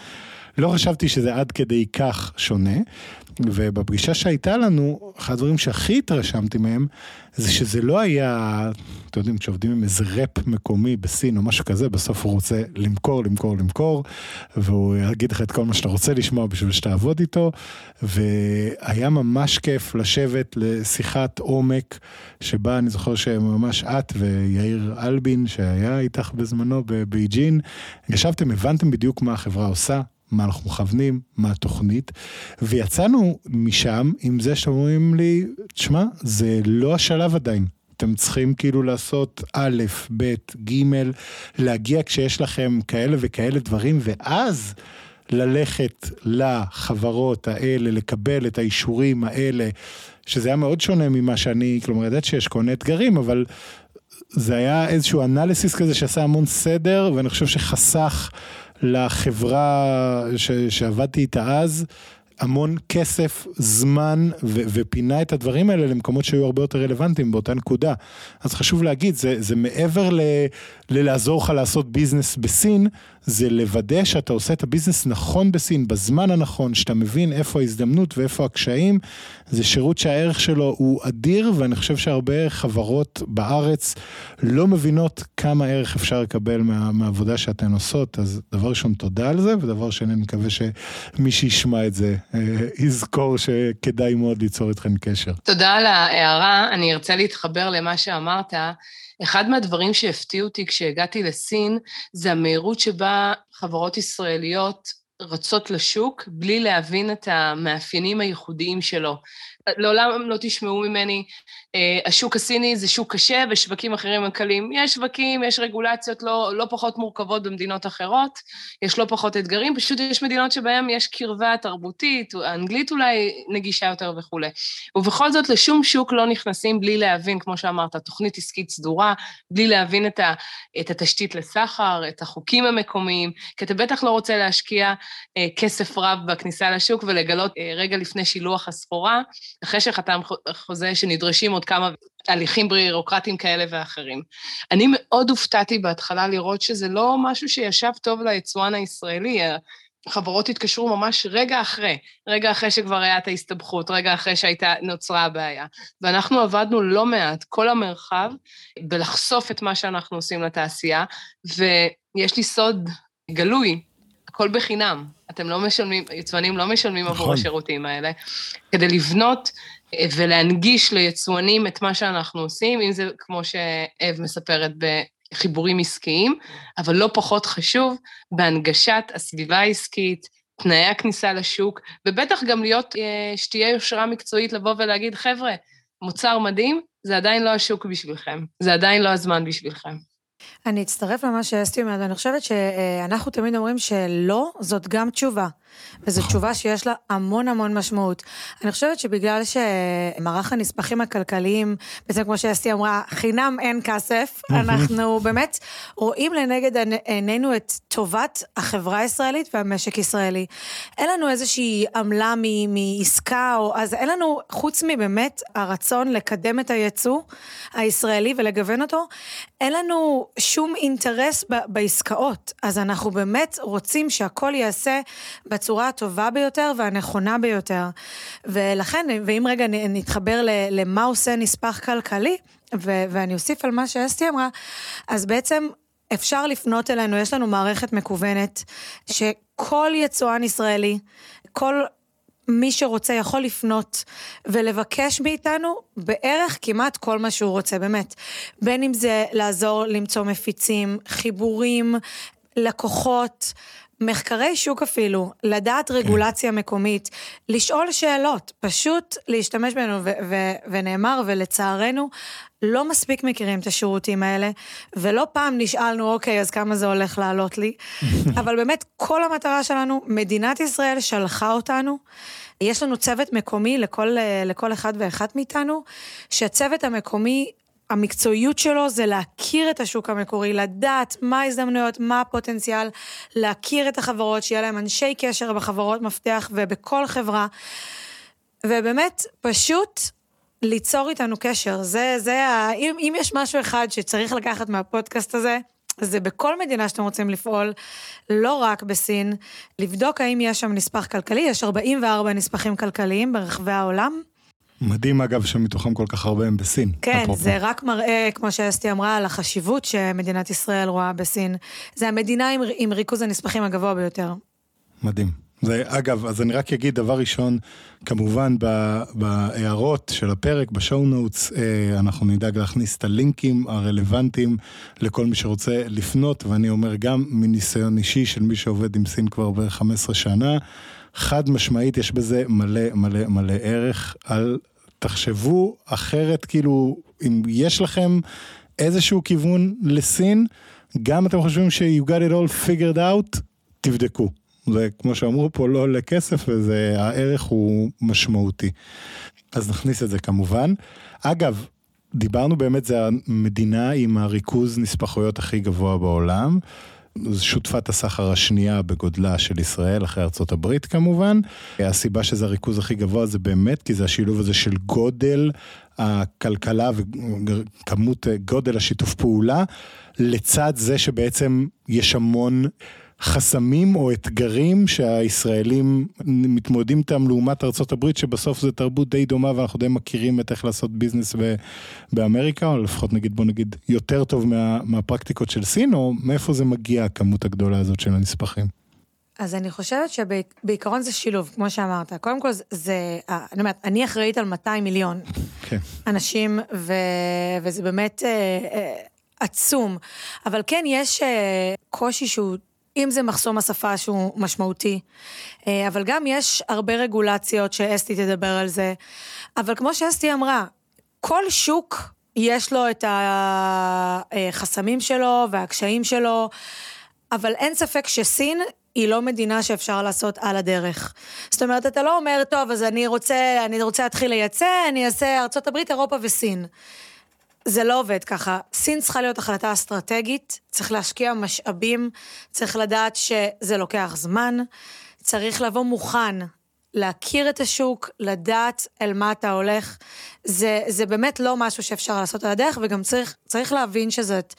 לא חשבתי שזה עד כדי כך שונה. ובפגישה שהייתה לנו, אחד הדברים שהכי התרשמתי מהם, זה שזה לא היה, אתם יודעים, כשעובדים עם איזה ראפ מקומי בסין או משהו כזה, בסוף הוא רוצה למכור, למכור, למכור, והוא יגיד לך את כל מה שאתה רוצה לשמוע בשביל שתעבוד איתו, והיה ממש כיף לשבת לשיחת עומק, שבה אני זוכר שממש את ויאיר אלבין, שהיה איתך בזמנו בבייג'ין, ישבתם, הבנתם בדיוק מה החברה עושה, מה אנחנו מכוונים, מה התוכנית, ויצאנו משם עם זה שאתם אומרים לי, תשמע, זה לא השלב עדיין. אתם צריכים כאילו לעשות א', ב', ג', להגיע כשיש לכם כאלה וכאלה דברים, ואז ללכת לחברות האלה, לקבל את האישורים האלה, שזה היה מאוד שונה ממה שאני, כלומר, ידעת שיש כל מיני אתגרים, אבל זה היה איזשהו אנליסיס כזה שעשה המון סדר, ואני חושב שחסך לחברה ש, שעבדתי איתה אז, המון כסף, זמן, ו- ופינה את הדברים האלה למקומות שהיו הרבה יותר רלוונטיים באותה נקודה. אז חשוב להגיד, זה, זה מעבר ל- ללעזור לך לעשות ביזנס בסין, זה לוודא שאתה עושה את הביזנס נכון בסין, בזמן הנכון, שאתה מבין איפה ההזדמנות ואיפה הקשיים. זה שירות שהערך שלו הוא אדיר, ואני חושב שהרבה חברות בארץ לא מבינות כמה ערך אפשר לקבל מה, מהעבודה שאתן עושות. אז דבר ראשון, תודה על זה, ודבר שני, אני מקווה שמי שישמע את זה אה, יזכור שכדאי מאוד ליצור איתכם קשר. תודה על ההערה, אני ארצה להתחבר למה שאמרת. אחד מהדברים שהפתיעו אותי כשהגעתי לסין, זה המהירות שבה חברות ישראליות רצות לשוק בלי להבין את המאפיינים הייחודיים שלו. לעולם לא תשמעו ממני, השוק הסיני זה שוק קשה ושווקים אחרים הם קלים. יש שווקים, יש רגולציות לא, לא פחות מורכבות במדינות אחרות, יש לא פחות אתגרים, פשוט יש מדינות שבהן יש קרבה תרבותית, האנגלית אולי נגישה יותר וכולי. ובכל זאת, לשום שוק לא נכנסים בלי להבין, כמו שאמרת, תוכנית עסקית סדורה, בלי להבין את, ה, את התשתית לסחר, את החוקים המקומיים, כי אתה בטח לא רוצה להשקיע אה, כסף רב בכניסה לשוק ולגלות אה, רגע לפני שילוח הסחורה, אחרי שחתם חוזה שנדרשים עוד כמה הליכים בירוקרטיים כאלה ואחרים. אני מאוד הופתעתי בהתחלה לראות שזה לא משהו שישב טוב ליצואן הישראלי, חברות התקשרו ממש רגע אחרי, רגע אחרי שכבר היה את ההסתבכות, רגע אחרי שהייתה, נוצרה הבעיה. ואנחנו עבדנו לא מעט, כל המרחב, בלחשוף את מה שאנחנו עושים לתעשייה, ויש לי סוד גלוי, הכל בחינם. אתם לא משלמים, יצואנים לא משלמים נכון. עבור השירותים האלה. כדי לבנות אה, ולהנגיש ליצואנים את מה שאנחנו עושים, אם זה כמו שאב מספרת בחיבורים עסקיים, אבל לא פחות חשוב, בהנגשת הסביבה העסקית, תנאי הכניסה לשוק, ובטח גם להיות, אה, שתהיה יושרה מקצועית לבוא ולהגיד, חבר'ה, מוצר מדהים, זה עדיין לא השוק בשבילכם, זה עדיין לא הזמן בשבילכם. אני אצטרף למה שאסתי אומרת, ואני חושבת שאנחנו תמיד אומרים שלא, זאת גם תשובה. וזו תשובה שיש לה המון המון משמעות. אני חושבת שבגלל שמערך הנספחים הכלכליים, בעצם כמו שאסתי אמרה, חינם אין כסף, אנחנו באמת רואים לנגד עינינו את טובת החברה הישראלית והמשק ישראלי. אין לנו איזושהי עמלה מעסקה, או, אז אין לנו, חוץ מבאמת הרצון לקדם את הייצוא הישראלי ולגוון אותו, אין לנו שום אינטרס בעסקאות. אז אנחנו באמת רוצים שהכל ייעשה בצורה הטובה ביותר והנכונה ביותר. ולכן, ואם רגע נתחבר למה עושה נספח כלכלי, ו- ואני אוסיף על מה שאסתי אמרה, אז בעצם אפשר לפנות אלינו, יש לנו מערכת מקוונת, שכל יצואן ישראלי, כל מי שרוצה יכול לפנות ולבקש מאיתנו בערך כמעט כל מה שהוא רוצה, באמת. בין אם זה לעזור למצוא מפיצים, חיבורים, לקוחות, מחקרי שוק אפילו, לדעת רגולציה מקומית, לשאול שאלות, פשוט להשתמש בנו, ו- ו- ונאמר, ולצערנו, לא מספיק מכירים את השירותים האלה, ולא פעם נשאלנו, אוקיי, אז כמה זה הולך לעלות לי? אבל באמת, כל המטרה שלנו, מדינת ישראל שלחה אותנו. יש לנו צוות מקומי לכל, לכל אחד ואחת מאיתנו, שהצוות המקומי המקצועיות שלו זה להכיר את השוק המקורי, לדעת מה ההזדמנויות, מה הפוטנציאל, להכיר את החברות, שיהיה להם אנשי קשר בחברות מפתח ובכל חברה. ובאמת, פשוט ליצור איתנו קשר. זה, זה, ה... אם, אם יש משהו אחד שצריך לקחת מהפודקאסט הזה, זה בכל מדינה שאתם רוצים לפעול, לא רק בסין, לבדוק האם יש שם נספח כלכלי, יש 44 נספחים כלכליים ברחבי העולם. מדהים אגב שמתוכם כל כך הרבה הם בסין. כן, אפרופו. זה רק מראה, כמו שאסתי אמרה, על החשיבות שמדינת ישראל רואה בסין. זה המדינה עם, עם ריכוז הנספחים הגבוה ביותר. מדהים. זה, אגב, אז אני רק אגיד דבר ראשון, כמובן בהערות של הפרק, בשואו נוטס, אה, אנחנו נדאג להכניס את הלינקים הרלוונטיים לכל מי שרוצה לפנות, ואני אומר גם מניסיון אישי של מי שעובד עם סין כבר בערך 15 שנה, חד משמעית יש בזה מלא מלא מלא ערך. על, תחשבו אחרת, כאילו, אם יש לכם איזשהו כיוון לסין, גם אתם חושבים ש- you got it all figured out, תבדקו. זה כמו שאמרו פה, לא עולה כסף וזה, הערך הוא משמעותי. אז נכניס את זה כמובן. אגב, דיברנו באמת, זה המדינה עם הריכוז נספחויות הכי גבוה בעולם. שותפת הסחר השנייה בגודלה של ישראל, אחרי ארצות הברית כמובן. הסיבה שזה הריכוז הכי גבוה זה באמת כי זה השילוב הזה של גודל הכלכלה וכמות, גודל השיתוף פעולה, לצד זה שבעצם יש המון חסמים או אתגרים שהישראלים מתמודדים איתם לעומת ארה"ב שבסוף זה תרבות די דומה ואנחנו די מכירים את איך לעשות ביזנס ב- באמריקה, או לפחות נגיד בוא נגיד יותר טוב מה, מהפרקטיקות של סין, או מאיפה זה מגיע הכמות הגדולה הזאת של הנספחים? אז אני חושבת שבעיקרון זה שילוב, כמו שאמרת. קודם כל, זה, אני אומרת, אני אחראית על 200 מיליון כן. אנשים, ו, וזה באמת אה, אה, עצום. אבל כן, יש אה, קושי שהוא אם זה מחסום השפה שהוא משמעותי, אה, אבל גם יש הרבה רגולציות שאסתי תדבר על זה, אבל כמו שאסתי אמרה, כל שוק יש לו את החסמים שלו והקשיים שלו, אבל אין ספק שסין היא לא מדינה שאפשר לעשות על הדרך. זאת אומרת, אתה לא אומר, טוב, אז אני רוצה, אני רוצה להתחיל לייצא, אני אעשה ארה"ב, אירופה וסין. זה לא עובד ככה. סין צריכה להיות החלטה אסטרטגית, צריך להשקיע משאבים, צריך לדעת שזה לוקח זמן, צריך לבוא מוכן להכיר את השוק, לדעת אל מה אתה הולך. זה, זה באמת לא משהו שאפשר לעשות על הדרך, וגם צריך, צריך להבין שזאת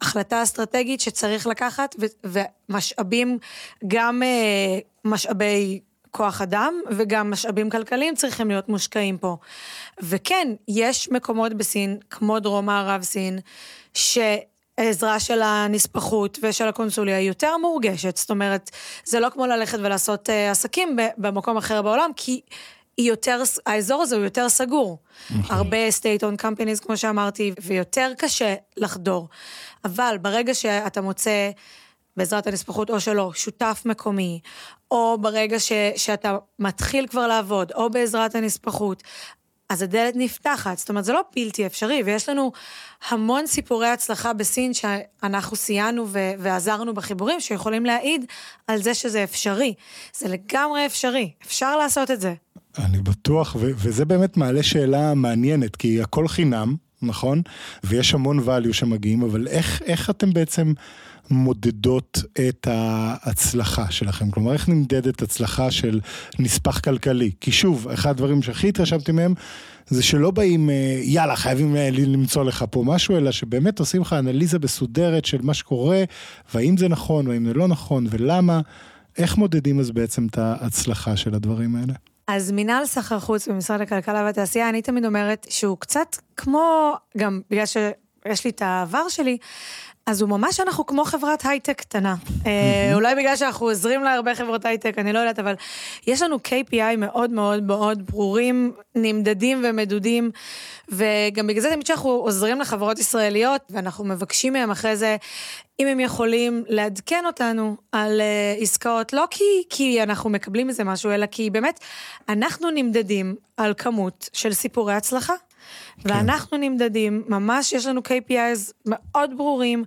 החלטה אסטרטגית שצריך לקחת, ו, ומשאבים, גם אה, משאבי כוח אדם וגם משאבים כלכליים צריכים להיות מושקעים פה. וכן, יש מקומות בסין, כמו דרום מערב סין, שעזרה של הנספחות ושל הקונסוליה היא יותר מורגשת, זאת אומרת, זה לא כמו ללכת ולעשות uh, עסקים במקום אחר בעולם, כי היא יותר, האזור הזה הוא יותר סגור. נכון. הרבה state owned companies, כמו שאמרתי, ויותר קשה לחדור. אבל ברגע שאתה מוצא... בעזרת הנספחות או שלא, שותף מקומי, או ברגע ש, שאתה מתחיל כבר לעבוד, או בעזרת הנספחות, אז הדלת נפתחת, זאת אומרת, זה לא בלתי אפשרי, ויש לנו המון סיפורי הצלחה בסין שאנחנו סייענו ו- ועזרנו בחיבורים, שיכולים להעיד על זה שזה אפשרי. זה לגמרי אפשרי, אפשר לעשות את זה. אני בטוח, ו- וזה באמת מעלה שאלה מעניינת, כי הכל חינם, נכון? ויש המון value שמגיעים, אבל איך, איך אתם בעצם... מודדות את ההצלחה שלכם? כלומר, איך נמדדת הצלחה של נספח כלכלי? כי שוב, אחד הדברים שהכי התרשמתי מהם, זה שלא באים, אה, יאללה, חייבים אה, למצוא לך פה משהו, אלא שבאמת עושים לך אנליזה מסודרת של מה שקורה, והאם זה נכון, והאם זה לא נכון, ולמה. איך מודדים אז בעצם את ההצלחה של הדברים האלה? אז מינהל סחר חוץ במשרד הכלכלה והתעשייה, אני תמיד אומרת שהוא קצת כמו, גם בגלל ש... יש לי את העבר שלי, אז הוא ממש, אנחנו כמו חברת הייטק קטנה. אה, אולי בגלל שאנחנו עוזרים להרבה חברות הייטק, אני לא יודעת, אבל יש לנו KPI מאוד מאוד מאוד ברורים, נמדדים ומדודים, וגם בגלל זה תמיד שאנחנו עוזרים לחברות ישראליות, ואנחנו מבקשים מהם אחרי זה, אם הם יכולים לעדכן אותנו על uh, עסקאות, לא כי, כי אנחנו מקבלים מזה משהו, אלא כי באמת, אנחנו נמדדים על כמות של סיפורי הצלחה. כן. ואנחנו נמדדים, ממש יש לנו KPIs מאוד ברורים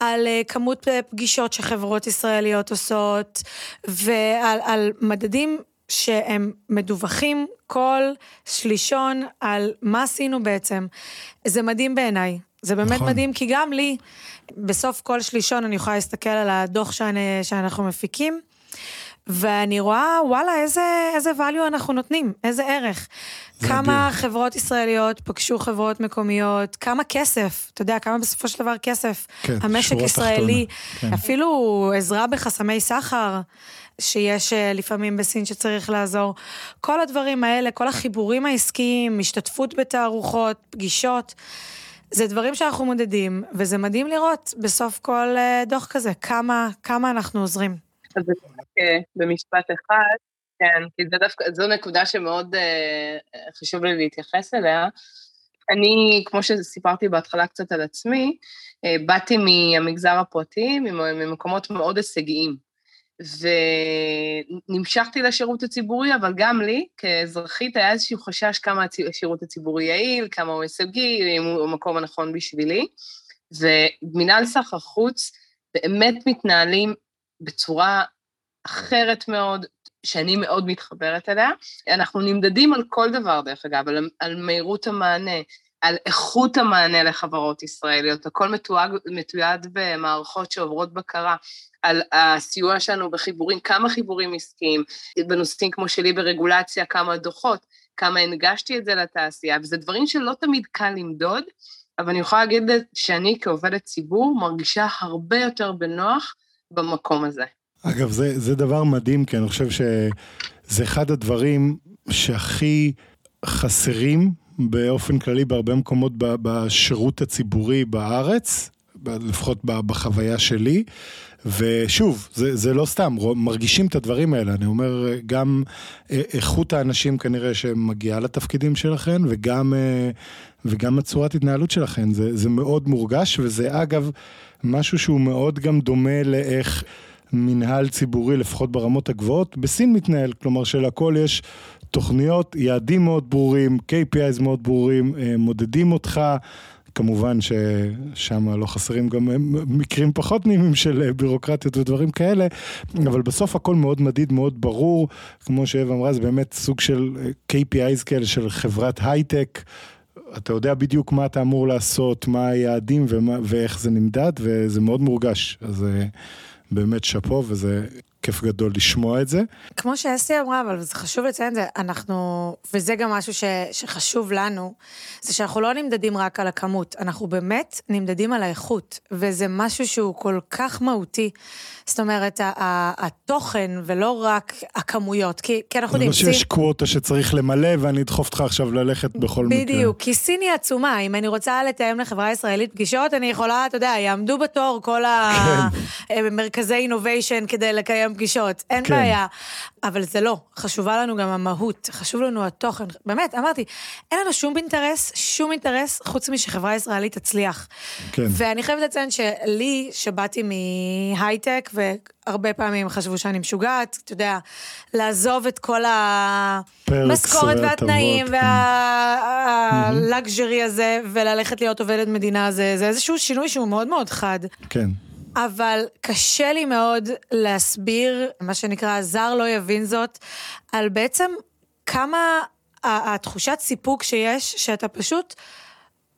על uh, כמות פגישות שחברות ישראליות עושות, ועל על מדדים שהם מדווחים כל שלישון על מה עשינו בעצם. זה מדהים בעיניי. זה באמת נכון. מדהים, כי גם לי, בסוף כל שלישון אני יכולה להסתכל על הדוח שאני, שאנחנו מפיקים, ואני רואה, וואלה, איזה, איזה value אנחנו נותנים, איזה ערך. כמה אדיר. חברות ישראליות פגשו חברות מקומיות, כמה כסף, אתה יודע, כמה בסופו של דבר כסף. כן, המשק ישראלי, כן. אפילו עזרה בחסמי סחר. שיש אה, לפעמים בסין שצריך לעזור. כל הדברים האלה, כל החיבורים העסקיים, השתתפות בתערוכות, פגישות, זה דברים שאנחנו מודדים, וזה מדהים לראות בסוף כל אה, דוח כזה, כמה, כמה אנחנו עוזרים. במשפט אחד, כן, כי זה דווקא, זו נקודה שמאוד uh, חשוב לי להתייחס אליה. אני, כמו שסיפרתי בהתחלה קצת על עצמי, uh, באתי מהמגזר הפרטי, ממקומות מאוד הישגיים. ונמשכתי לשירות הציבורי, אבל גם לי, כאזרחית, היה איזשהו חשש כמה השירות הציבורי יעיל, כמה הוא הישגי, אם הוא המקום הנכון בשבילי. ומינהל סחר חוץ באמת מתנהלים בצורה אחרת מאוד, שאני מאוד מתחברת אליה. אנחנו נמדדים על כל דבר, דרך אגב, על, על מהירות המענה, על איכות המענה לחברות ישראליות, הכל מתויג, מתויד במערכות שעוברות בקרה, על הסיוע שלנו בחיבורים, כמה חיבורים עסקיים, בנושאים כמו שלי ברגולציה, כמה דוחות, כמה הנגשתי את זה לתעשייה, וזה דברים שלא תמיד קל למדוד, אבל אני יכולה להגיד שאני כעובדת ציבור מרגישה הרבה יותר בנוח במקום הזה. אגב, זה, זה דבר מדהים, כי אני חושב שזה אחד הדברים שהכי חסרים באופן כללי בהרבה מקומות בשירות הציבורי בארץ, לפחות בחוויה שלי. ושוב, זה, זה לא סתם, מרגישים את הדברים האלה, אני אומר, גם אה, איכות האנשים כנראה שמגיעה לתפקידים שלכם, וגם, אה, וגם הצורת התנהלות שלכם, זה, זה מאוד מורגש, וזה אגב משהו שהוא מאוד גם דומה לאיך מנהל ציבורי, לפחות ברמות הגבוהות, בסין מתנהל, כלומר שלכל יש תוכניות, יעדים מאוד ברורים, KPIs מאוד ברורים, אה, מודדים אותך. כמובן ששם לא חסרים גם מקרים פחות נעימים של בירוקרטיות ודברים כאלה, אבל בסוף הכל מאוד מדיד, מאוד ברור, כמו שאב אמרה, זה באמת סוג של KPIs כאלה של חברת הייטק. אתה יודע בדיוק מה אתה אמור לעשות, מה היעדים ומה, ואיך זה נמדד, וזה מאוד מורגש. אז אה, באמת שאפו, וזה כיף גדול לשמוע את זה. כמו שאסתי אמרה, אבל זה חשוב לציין את זה, אנחנו, וזה גם משהו ש, שחשוב לנו, זה שאנחנו לא נמדדים רק על הכמות, אנחנו באמת נמדדים על האיכות, וזה משהו שהוא כל כך מהותי. זאת אומרת, התוכן ולא רק הכמויות, כי, כי אנחנו יודעים... זה לא שיש קווטה שצריך למלא ואני אדחוף אותך עכשיו ללכת בכל בדיוק, מקרה. בדיוק, כי סין היא עצומה, אם אני רוצה לתאם לחברה ישראלית פגישות, אני יכולה, אתה יודע, יעמדו בתור כל המרכזי כן. אינוביישן כדי לקיים פגישות, אין כן. בעיה. אבל זה לא, חשובה לנו גם המהות, חשוב לנו התוכן. באמת, אמרתי, אין לנו שום אינטרס, שום אינטרס, חוץ משחברה ישראלית תצליח. כן. ואני חייבת לציין שלי, שבאתי מהייטק, והרבה פעמים חשבו שאני משוגעת, אתה יודע, לעזוב את כל המשכורת והתנאים והלקז'רי כן. הזה, וללכת להיות עובדת מדינה, זה, זה איזשהו שינוי שהוא מאוד מאוד חד. כן. אבל קשה לי מאוד להסביר, מה שנקרא, זר לא יבין זאת, על בעצם כמה התחושת סיפוק שיש, שאתה פשוט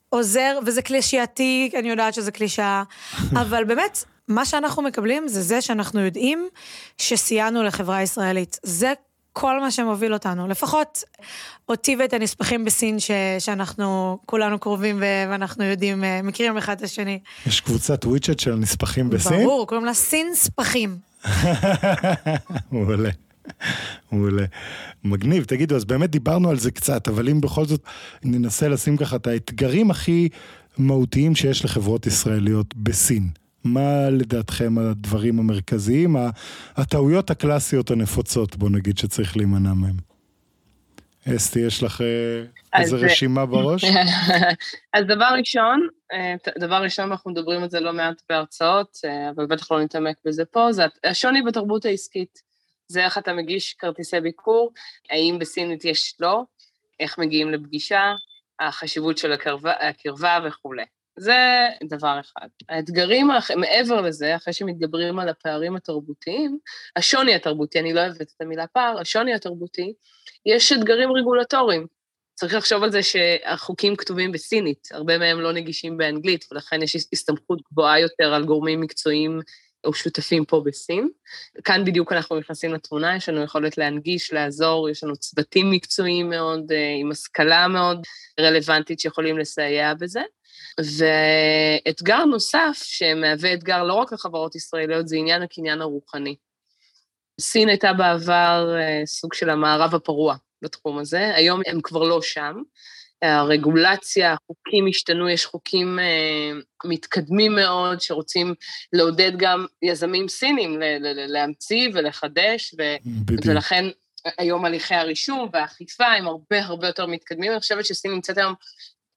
עוזר, וזה קלישייתי, אני יודעת שזה קלישאה, אבל באמת, מה שאנחנו מקבלים זה זה שאנחנו יודעים שסייענו לחברה הישראלית. זה כל מה שמוביל אותנו. לפחות אותי ואת הנספחים בסין, ש, שאנחנו כולנו קרובים ואנחנו יודעים, אה, מכירים אחד את השני. יש קבוצת וויצ'ט של נספחים בסין? ברור, קוראים לה סין ספחים. מעולה. מעולה. מגניב, תגידו, אז באמת דיברנו על זה קצת, אבל אם בכל זאת ננסה לשים ככה את האתגרים הכי מהותיים שיש לחברות ישראליות בסין. מה לדעתכם הדברים המרכזיים, הטעויות הקלאסיות הנפוצות, בוא נגיד, שצריך להימנע מהם? אסתי, יש לך אה, איזה רשימה בראש? אז דבר ראשון, אה, דבר ראשון, אנחנו מדברים על זה לא מעט בהרצאות, אה, אבל בטח לא נתעמק בזה פה, זה השוני בתרבות העסקית. זה איך אתה מגיש כרטיסי ביקור, האם בסינית יש לא, איך מגיעים לפגישה, החשיבות של הקרבה, הקרבה וכולי. זה דבר אחד. האתגרים, מעבר לזה, אחרי שמתגברים על הפערים התרבותיים, השוני התרבותי, אני לא אוהבת את המילה פער, השוני התרבותי, יש אתגרים רגולטוריים. צריך לחשוב על זה שהחוקים כתובים בסינית, הרבה מהם לא נגישים באנגלית, ולכן יש הסתמכות גבוהה יותר על גורמים מקצועיים או שותפים פה בסין. כאן בדיוק אנחנו נכנסים לתמונה, יש לנו יכולת להנגיש, לעזור, יש לנו צוותים מקצועיים מאוד, אה, עם השכלה מאוד רלוונטית שיכולים לסייע בזה. ואתגר נוסף, שמהווה אתגר לא רק לחברות ישראליות, זה עניין הקניין הרוחני. סין הייתה בעבר אה, סוג של המערב הפרוע בתחום הזה, היום הם כבר לא שם. הרגולציה, החוקים השתנו, יש חוקים אה, מתקדמים מאוד שרוצים לעודד גם יזמים סינים להמציא ולחדש, ו- ולכן היום הליכי הרישום והאכיפה הם הרבה הרבה יותר מתקדמים. אני חושבת שסין נמצאת היום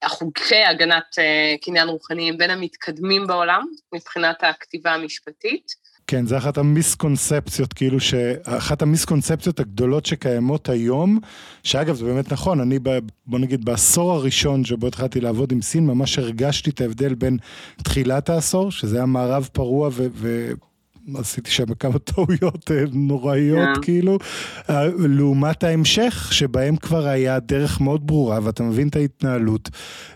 החוקי הגנת uh, קניין רוחני הם בין המתקדמים בעולם מבחינת הכתיבה המשפטית. כן, זה אחת המיסקונספציות, כאילו ש... אחת המיסקונספציות הגדולות שקיימות היום, שאגב זה באמת נכון, אני ב... בוא נגיד בעשור הראשון שבו התחלתי לעבוד עם סין, ממש הרגשתי את ההבדל בין תחילת העשור, שזה היה מערב פרוע ו... עשיתי שם כמה טעויות אה, נוראיות yeah. כאילו, אה, לעומת ההמשך שבהם כבר היה דרך מאוד ברורה ואתה מבין את ההתנהלות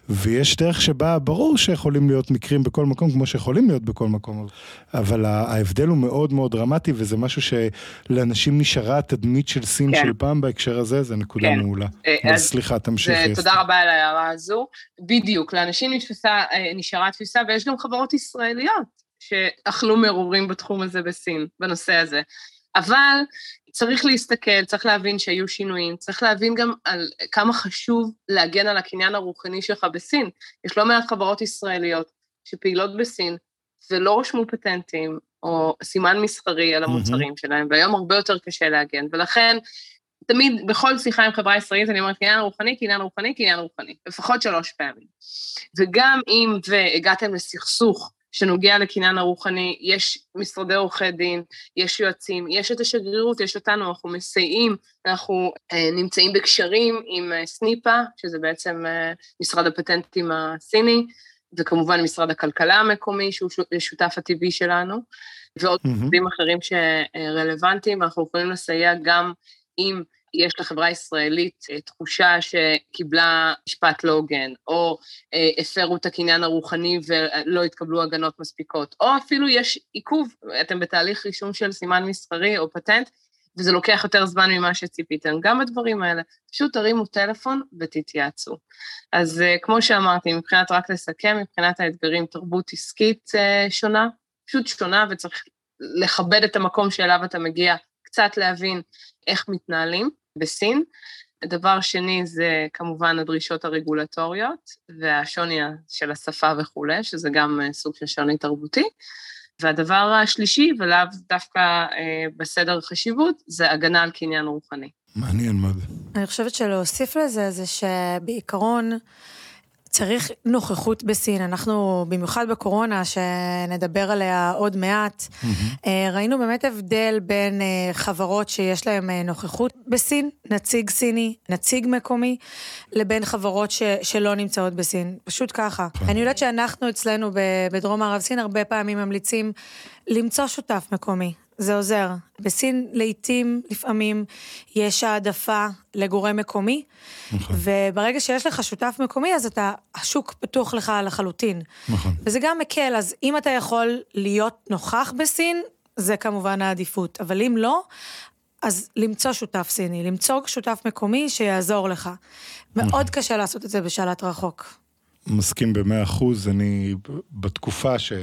ויש דרך שבה ברור שיכולים להיות מקרים בכל מקום כמו שיכולים להיות בכל מקום, אבל ההבדל הוא מאוד מאוד דרמטי וזה משהו שלאנשים נשארה התדמית של סין כן. של פעם בהקשר הזה, זה נקודה כן. מעולה. אה, אז סליחה, תמשיכי. תודה רבה על ההערה הזו. בדיוק, לאנשים נשפסה, נשארה תפיסה ויש גם חברות ישראליות שאכלו מרורים בתחום הזה בסין, בנושא הזה. אבל צריך להסתכל, צריך להבין שהיו שינויים, צריך להבין גם על כמה חשוב להגן על הקניין הרוחני שלך בסין. יש לא מעט חברות ישראליות שפעילות בסין ולא רשמו פטנטים או סימן מסחרי על המוצרים mm-hmm. שלהם, והיום הרבה יותר קשה להגן, ולכן תמיד בכל שיחה עם חברה ישראלית אני אומרת קניין רוחני, קניין רוחני, קניין רוחני, לפחות שלוש פעמים. וגם אם והגעתם לסכסוך שנוגע לקניין הרוחני, יש משרדי עורכי דין, יש יועצים, יש את השגרירות, יש אותנו, אנחנו מסייעים, אנחנו אה, נמצאים בקשרים עם אה, סניפה, שזה בעצם אה, משרד הפטנטים הסיני, וכמובן משרד הכלכלה המקומי, שהוא שותף הטבעי שלנו, ועוד mm-hmm. אחרים שרלוונטיים, ואנחנו יכולים לסייע גם עם יש לחברה הישראלית אה, תחושה שקיבלה משפט לא הוגן, או אה, הפרו את הקניין הרוחני ולא התקבלו הגנות מספיקות, או אפילו יש עיכוב, אתם בתהליך רישום של סימן מסחרי או פטנט, וזה לוקח יותר זמן ממה שציפיתם. גם בדברים האלה, פשוט תרימו טלפון ותתייעצו. אז אה, כמו שאמרתי, מבחינת, רק לסכם, מבחינת האתגרים, תרבות עסקית שונה, פשוט שונה, וצריך לכבד את המקום שאליו אתה מגיע, קצת להבין איך מתנהלים. בסין. דבר שני זה כמובן הדרישות הרגולטוריות והשוני של השפה וכולי, שזה גם אה, סוג של שוני תרבותי. והדבר השלישי, ולאו דווקא אה, בסדר חשיבות, זה הגנה על קניין רוחני. מעניין מאוד. אני חושבת שלהוסיף לזה זה שבעיקרון, צריך נוכחות בסין. אנחנו, במיוחד בקורונה, שנדבר עליה עוד מעט, mm-hmm. ראינו באמת הבדל בין אה, חברות שיש להן אה, נוכחות בסין, נציג סיני, נציג מקומי, לבין חברות ש, שלא נמצאות בסין. פשוט ככה. כן. אני יודעת שאנחנו אצלנו בדרום מערב סין הרבה פעמים ממליצים למצוא שותף מקומי. זה עוזר. בסין לעיתים, לפעמים, יש העדפה לגורם מקומי, נכון. וברגע שיש לך שותף מקומי, אז אתה, השוק פתוח לך לחלוטין. נכון. וזה גם מקל, אז אם אתה יכול להיות נוכח בסין, זה כמובן העדיפות. אבל אם לא, אז למצוא שותף סיני, למצוא שותף מקומי שיעזור לך. נכון. מאוד קשה לעשות את זה בשלט רחוק. מסכים במאה אחוז, אני בתקופה ש,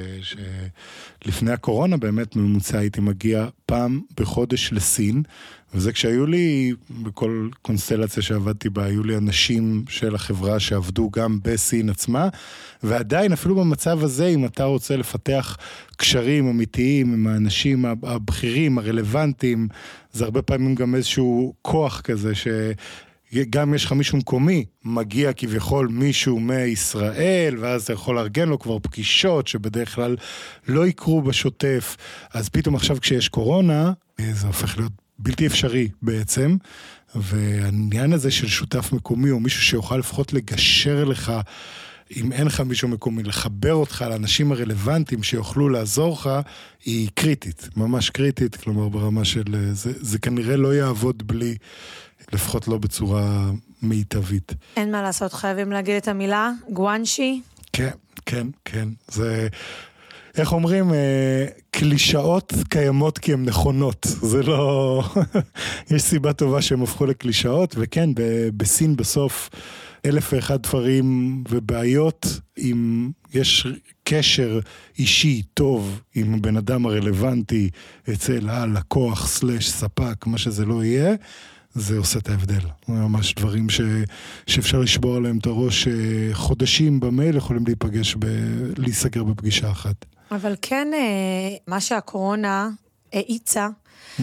שלפני הקורונה באמת ממוצע הייתי מגיע פעם בחודש לסין, וזה כשהיו לי, בכל קונסטלציה שעבדתי בה, היו לי אנשים של החברה שעבדו גם בסין עצמה, ועדיין, אפילו במצב הזה, אם אתה רוצה לפתח קשרים אמיתיים עם האנשים הבכירים, הרלוונטיים, זה הרבה פעמים גם איזשהו כוח כזה ש... גם יש לך מישהו מקומי, מגיע כביכול מישהו מישראל, ואז אתה יכול לארגן לו כבר פגישות שבדרך כלל לא יקרו בשוטף. אז פתאום עכשיו כשיש קורונה, זה הופך להיות בלתי אפשרי בעצם. והעניין הזה של שותף מקומי, או מישהו שיוכל לפחות לגשר לך, אם אין לך מישהו מקומי, לחבר אותך לאנשים הרלוונטיים שיוכלו לעזור לך, היא קריטית, ממש קריטית, כלומר ברמה של... זה, זה כנראה לא יעבוד בלי לפחות לא בצורה מיטבית. אין מה לעשות, חייבים להגיד את המילה, גואנשי. כן, כן, כן. זה... איך אומרים, אה, קלישאות קיימות כי הן נכונות, זה לא... יש סיבה טובה שהן הפכו לקלישאות, וכן, בסין בסוף אלף ואחד דברים ובעיות, אם יש קשר אישי טוב עם הבן אדם הרלוונטי אצל הלקוח סלש ספק, מה שזה לא יהיה, זה עושה את ההבדל. ממש דברים ש, שאפשר לשבור עליהם את הראש, אה, חודשים במייל יכולים להיפגש, ב, להיסגר בפגישה אחת. אבל כן, אה, מה שהקורונה האיצה, mm-hmm.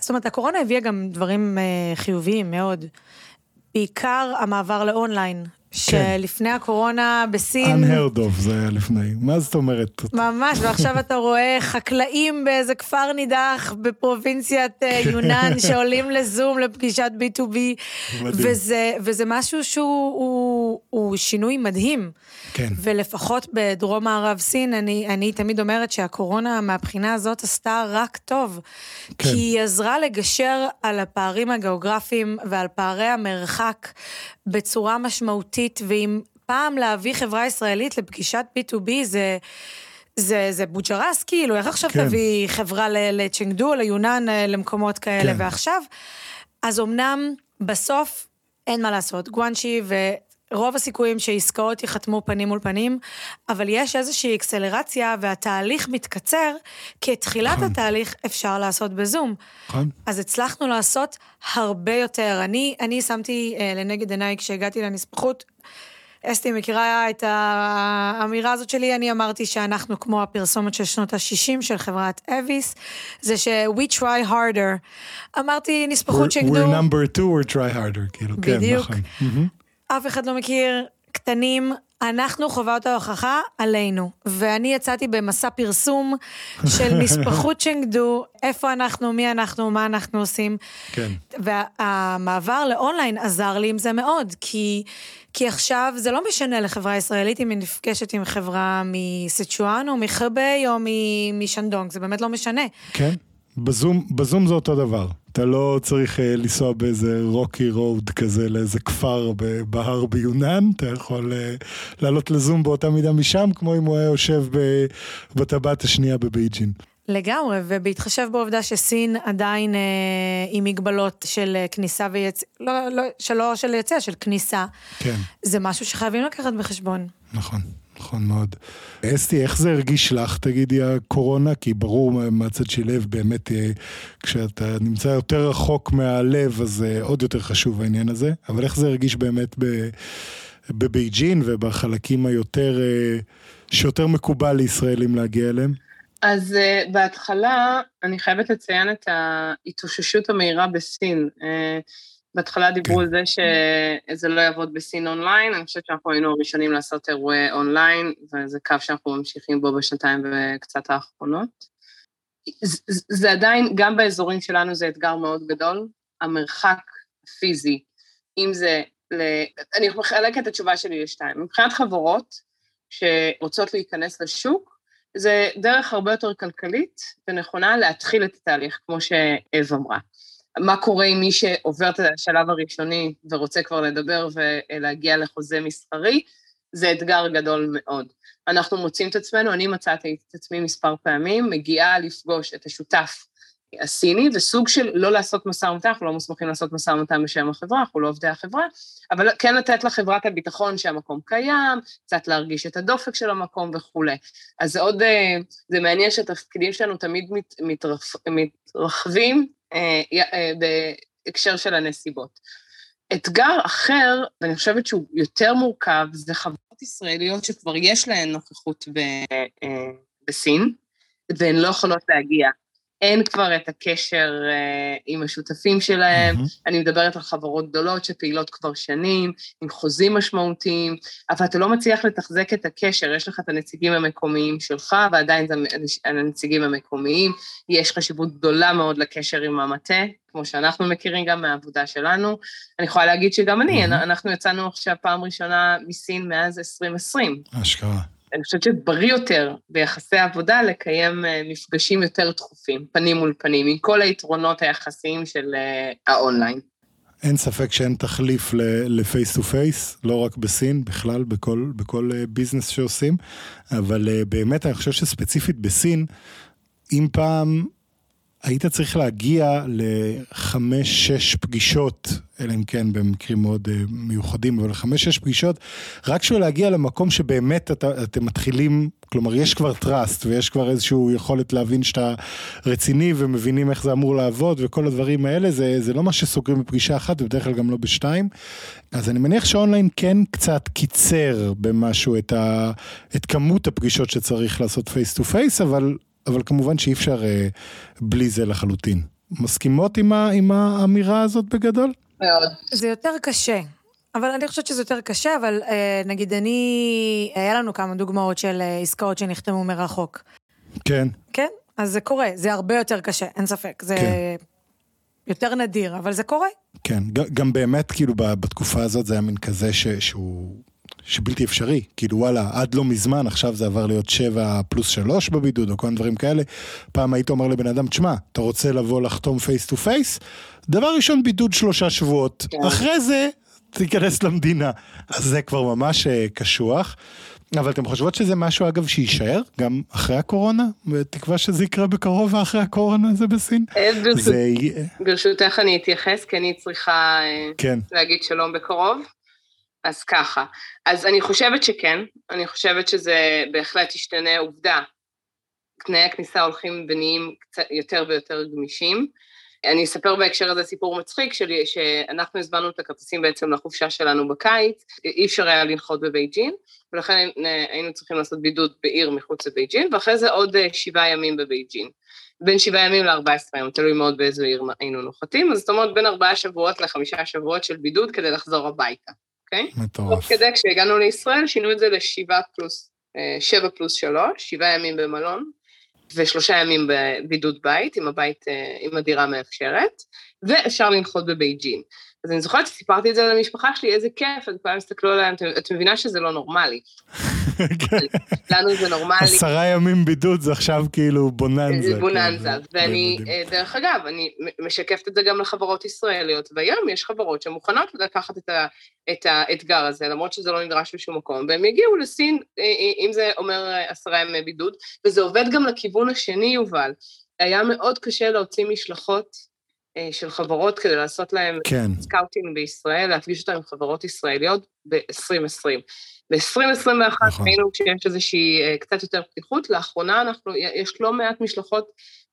זאת אומרת, הקורונה הביאה גם דברים אה, חיוביים מאוד. בעיקר המעבר לאונליין. כן. שלפני הקורונה בסין... unheard of זה היה לפני, מה זאת אומרת? ממש, ועכשיו אתה רואה חקלאים באיזה כפר נידח בפרובינציית אה, כן. יונן שעולים לזום לפגישת B2B, וזה, וזה משהו שהוא הוא, הוא שינוי מדהים. כן. ולפחות בדרום מערב סין, אני, אני תמיד אומרת שהקורונה מהבחינה הזאת עשתה רק טוב. כן. כי היא עזרה לגשר על הפערים הגיאוגרפיים ועל פערי המרחק בצורה משמעותית, ואם פעם להביא חברה ישראלית לפגישת B2B זה... זה, זה בוג'רס, כאילו, איך עכשיו כן. תביא חברה לצ'נגדו, ליונן, אה, למקומות כאלה, כן. ועכשיו? אז אמנם, בסוף, אין מה לעשות, גואנשי רוב הסיכויים שעסקאות ייחתמו פנים מול פנים, אבל יש איזושהי אקסלרציה והתהליך מתקצר, כי את תחילת נכון. התהליך אפשר לעשות בזום. נכון. אז הצלחנו לעשות הרבה יותר. אני, אני שמתי uh, לנגד עיניי כשהגעתי לנספחות, אסתי מכירה את האמירה הזאת שלי, אני אמרתי שאנחנו כמו הפרסומת של שנות ה-60 של חברת אביס, זה ש- we try harder. אמרתי נספחות שגדו... we're number two, we're try harder, כאילו, כן, נכון. בדיוק. אף אחד לא מכיר, קטנים, אנחנו חובת ההוכחה עלינו. ואני יצאתי במסע פרסום של נספחות צ'נגדו, איפה אנחנו, מי אנחנו, מה אנחנו עושים. כן. והמעבר לאונליין עזר לי עם זה מאוד, כי, כי עכשיו זה לא משנה לחברה ישראלית אם היא נפגשת עם חברה מסצ'ואן או מחרבי או משנדונג, זה באמת לא משנה. כן. בזום, בזום זה אותו דבר. אתה לא צריך uh, לנסוע באיזה רוקי רוד כזה לאיזה כפר בהר ביונן, אתה יכול uh, לעלות לזום באותה מידה משם, כמו אם הוא היה יושב בטבעת השנייה בבייג'ין. לגמרי, ובהתחשב בעובדה שסין עדיין אה, עם מגבלות של אה, כניסה ויציאה, לא, לא, שלא של יציאה, של כניסה, כן. זה משהו שחייבים לקחת בחשבון. נכון. נכון מאוד. אסתי, איך זה הרגיש לך, תגידי, הקורונה? כי ברור מהצד של לב, באמת, אה, כשאתה נמצא יותר רחוק מהלב, אז אה, עוד יותר חשוב העניין הזה. אבל איך זה הרגיש באמת בבייג'ין ובחלקים היותר, אה, שיותר מקובל לישראלים להגיע אליהם? אז uh, בהתחלה, אני חייבת לציין את ההתאוששות המהירה בסין. Uh, בהתחלה דיברו על זה שזה לא יעבוד בסין אונליין, אני חושבת שאנחנו היינו הראשונים לעשות אירועי אונליין, וזה קו שאנחנו ממשיכים בו בשנתיים וקצת האחרונות. זה עדיין, גם באזורים שלנו זה אתגר מאוד גדול, המרחק הפיזי, אם זה, ל... אני מחלקת את התשובה שלי לשתיים. מבחינת חברות שרוצות להיכנס לשוק, זה דרך הרבה יותר כלכלית ונכונה להתחיל את התהליך, כמו שאב אמרה. מה קורה עם מי שעובר את השלב הראשוני ורוצה כבר לדבר ולהגיע לחוזה מסחרי, זה אתגר גדול מאוד. אנחנו מוצאים את עצמנו, אני מצאתי את עצמי מספר פעמים, מגיעה לפגוש את השותף הסיני, וסוג של לא לעשות משא ומתן, אנחנו לא מוסמכים לעשות משא ומתן בשם החברה, אנחנו לא עובדי החברה, אבל כן לתת לחברה את הביטחון שהמקום קיים, קצת להרגיש את הדופק של המקום וכולי. אז זה עוד, אה, זה מעניין שהתפקידים שלנו תמיד מת, מתרח, מתרחבים בהקשר של הנסיבות. אתגר אחר, ואני חושבת שהוא יותר מורכב, זה חברות ישראליות שכבר יש להן נוכחות ב, אה, בסין, והן לא יכולות להגיע. אין כבר את הקשר uh, עם השותפים שלהם, mm-hmm. אני מדברת על חברות גדולות שפעילות כבר שנים, עם חוזים משמעותיים, אבל אתה לא מצליח לתחזק את הקשר, יש לך את הנציגים המקומיים שלך, ועדיין זה הנציגים המקומיים, יש חשיבות גדולה מאוד לקשר עם המטה, כמו שאנחנו מכירים גם מהעבודה שלנו. אני יכולה להגיד שגם אני, mm-hmm. אנחנו יצאנו עכשיו פעם ראשונה מסין מאז 2020. אשכרה. אני חושבת שבריא יותר ביחסי עבודה לקיים אה, מפגשים יותר תכופים, פנים מול פנים, עם כל היתרונות היחסיים של אה, האונליין. אין ספק שאין תחליף ל face to face, לא רק בסין, בכלל, בכל, בכל business אה, שעושים, אבל באמת אני חושב שספציפית בסין, אם פעם היית צריך להגיע לחמש-שש פגישות, אלא אם כן במקרים מאוד uh, מיוחדים, אבל לחמש-שש פגישות, רק בשביל להגיע למקום שבאמת אתה, אתם מתחילים, כלומר יש כבר trust ויש כבר איזושהי יכולת להבין שאתה רציני ומבינים איך זה אמור לעבוד וכל הדברים האלה, זה, זה לא מה שסוגרים בפגישה אחת ובדרך כלל גם לא בשתיים. אז אני מניח שאונליין כן קצת קיצר במשהו את, ה, את כמות הפגישות שצריך לעשות face to face, אבל אבל כמובן שאי אפשר אה, בלי זה לחלוטין. מסכימות עם, ה, עם האמירה הזאת בגדול? מאוד. זה יותר קשה. אבל אני חושבת שזה יותר קשה, אבל אה, נגיד אני, היה לנו כמה דוגמאות של אה, עסקאות שנחתמו מרחוק. כן. כן? אז זה קורה, זה הרבה יותר קשה, אין ספק. זה כן. יותר נדיר, אבל זה קורה. כן, גם באמת, כאילו, בתקופה הזאת זה היה מין כזה ש, שהוא שבלתי אפשרי, כאילו וואלה, עד לא מזמן, עכשיו זה עבר להיות 7 פלוס 3 בבידוד, או כל מיני דברים כאלה. פעם היית אומר לבן אדם, תשמע, אתה רוצה לבוא לחתום face to face? דבר ראשון, בידוד שלושה שבועות. כן. אחרי זה, תיכנס למדינה. אז זה כבר ממש אה, קשוח. אבל אתם חושבות שזה משהו, אגב, שיישאר גם אחרי הקורונה? בתקווה שזה יקרה בקרוב ואחרי הקורונה זה בסין? אה, ברשות, זה... ברשותך אני אתייחס, כי אני צריכה אה, כן. להגיד שלום בקרוב. אז ככה, אז אני חושבת שכן, אני חושבת שזה בהחלט ישתנה עובדה. תנאי הכניסה הולכים ונהיים יותר ויותר גמישים. אני אספר בהקשר הזה סיפור מצחיק שלי, שאנחנו הזמנו את הכרטיסים בעצם לחופשה שלנו בקיץ, אי אפשר היה לנחות בבייג'ין, ולכן היינו צריכים לעשות בידוד בעיר מחוץ לבייג'ין, ואחרי זה עוד אה, שבעה ימים בבייג'ין. בין שבעה ימים ל-14 יום, תלוי מאוד באיזו עיר היינו נוחתים, אז זאת אומרת בין ארבעה שבועות לחמישה שבועות של בידוד כדי לחזור הביתה. אוקיי? מטורף. תוך כדי כשהגענו לישראל שינו את זה לשבעה פלוס, אה, שבע פלוס שלוש, שבעה ימים במלון, ושלושה ימים בבידוד בית, עם הבית, אה, עם הדירה מאפשרת, ואפשר לנחות בבייג'ין. אז אני זוכרת שסיפרתי את זה למשפחה שלי, איזה כיף, אז כולם הסתכלו עליהם, את מבינה שזה לא נורמלי. לנו זה נורמלי. עשרה ימים בידוד זה עכשיו כאילו בוננזה. זה בוננזה, כן, ואני, אה, דרך אגב, אני משקפת את זה גם לחברות ישראליות, והיום יש חברות שמוכנות לקחת את, ה, את האתגר הזה, למרות שזה לא נדרש בשום מקום, והם יגיעו לסין, אה, אה, אם זה אומר עשרה ימי בידוד, וזה עובד גם לכיוון השני, יובל. היה מאוד קשה להוציא משלחות של חברות כדי לעשות להם כן. scouting בישראל, להפגיש אותם עם חברות ישראליות ב-2020. ב-2021 נכון. ראינו שיש איזושהי אה, קצת יותר פתיחות, לאחרונה אנחנו, יש לא מעט משלחות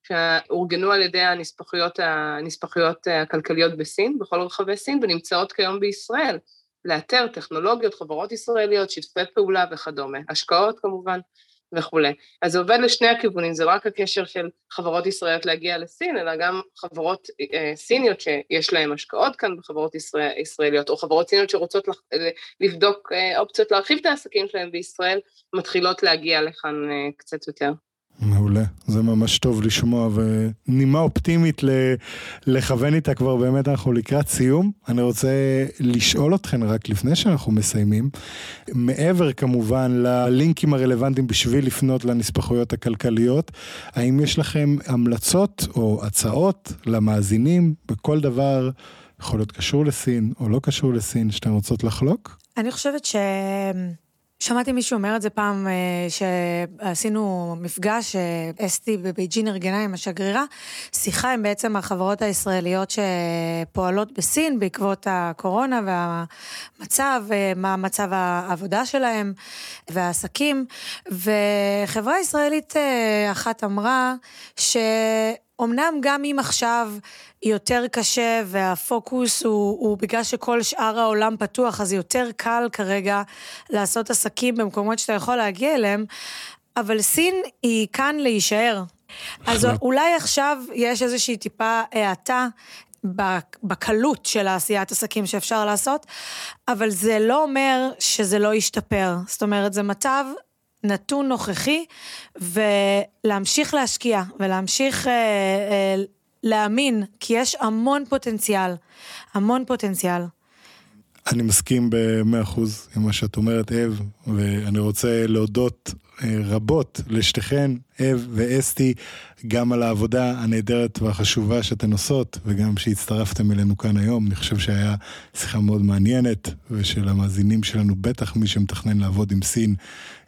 שאורגנו על ידי הנספחויות, הנספחויות הכלכליות בסין, בכל רחבי סין, ונמצאות כיום בישראל, לאתר טכנולוגיות, חברות ישראליות, שיתופי פעולה וכדומה, השקעות כמובן. וכולי. אז זה עובד לשני הכיוונים, זה לא רק הקשר של חברות ישראליות להגיע לסין, אלא גם חברות אה, סיניות שיש להן השקעות כאן בחברות ישראל, ישראליות, או חברות סיניות שרוצות לח, לבדוק אה, אופציות להרחיב את העסקים שלהן בישראל, מתחילות להגיע לכאן אה, קצת יותר. מעולה, זה ממש טוב לשמוע ונימה אופטימית לכוון איתה כבר באמת אנחנו לקראת סיום. אני רוצה לשאול אתכן רק לפני שאנחנו מסיימים, מעבר כמובן ללינקים הרלוונטיים בשביל לפנות לנספחויות הכלכליות, האם יש לכם המלצות או הצעות למאזינים בכל דבר, יכול להיות קשור לסין או לא קשור לסין, שאתן רוצות לחלוק? אני חושבת ש... שמעתי מישהו אומר את זה פעם, אה, שעשינו מפגש, אה, אסתי בבייג'ין ארגנה עם השגרירה, שיחה עם בעצם החברות הישראליות שפועלות בסין בעקבות הקורונה והמצב, אה, מה מצב העבודה שלהם והעסקים, וחברה ישראלית אחת אמרה ש... אמנם גם אם עכשיו יותר קשה והפוקוס הוא, הוא בגלל שכל שאר העולם פתוח, אז יותר קל כרגע לעשות עסקים במקומות שאתה יכול להגיע אליהם, אבל סין היא כאן להישאר. אז אולי עכשיו יש איזושהי טיפה האטה בקלות של העשיית עסקים שאפשר לעשות, אבל זה לא אומר שזה לא ישתפר. זאת אומרת, זה מצב נתון נוכחי, ולהמשיך להשקיע ולהמשיך אה, אה, להאמין, כי יש המון פוטנציאל, המון פוטנציאל. אני מסכים במאה אחוז עם מה שאת אומרת, אב, ואני רוצה להודות רבות לשתיכן, אב ואסתי, גם על העבודה הנהדרת והחשובה שאתן עושות, וגם שהצטרפתם אלינו כאן היום. אני חושב שהיה שיחה מאוד מעניינת, ושלמאזינים שלנו, בטח מי שמתכנן לעבוד עם סין,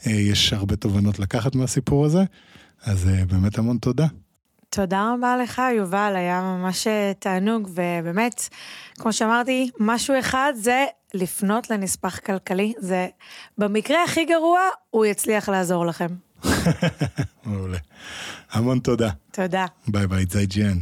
אה, יש הרבה תובנות לקחת מהסיפור הזה. אז אה, באמת המון תודה. תודה רבה לך, יובל, היה ממש תענוג, ובאמת, כמו שאמרתי, משהו אחד זה לפנות לנספח כלכלי, זה במקרה הכי גרוע, הוא יצליח לעזור לכם. מעולה. המון תודה. תודה. bye bye, 再见.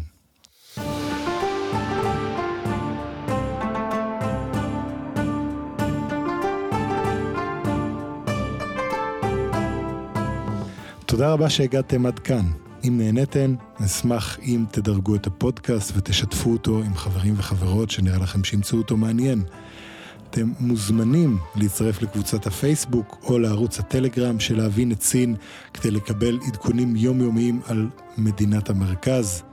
תודה רבה שהגעתם עד כאן. אם נהניתם, נשמח אם תדרגו את הפודקאסט ותשתפו אותו עם חברים וחברות שנראה לכם שימצאו אותו מעניין. אתם מוזמנים להצטרף לקבוצת הפייסבוק או לערוץ הטלגרם של להבין את סין כדי לקבל עדכונים יומיומיים על מדינת המרכז.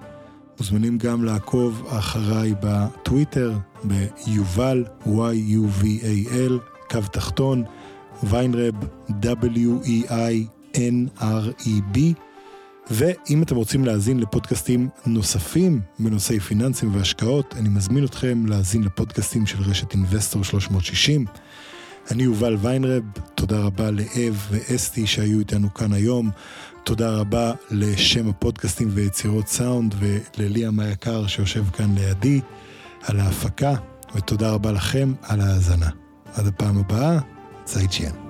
מוזמנים גם לעקוב אחריי בטוויטר, ביובל, Y-U-V-A-L, קו תחתון, ויינרב, W-E-I-N-R-E-B. ואם אתם רוצים להאזין לפודקאסטים נוספים בנושאי פיננסים והשקעות, אני מזמין אתכם להאזין לפודקאסטים של רשת אינבסטור 360. אני יובל ויינרב, תודה רבה לאב ואסתי שהיו איתנו כאן היום. תודה רבה לשם הפודקאסטים ויצירות סאונד ולליאם היקר שיושב כאן לידי על ההפקה, ותודה רבה לכם על ההאזנה. עד הפעם הבאה, צייצ'יאן.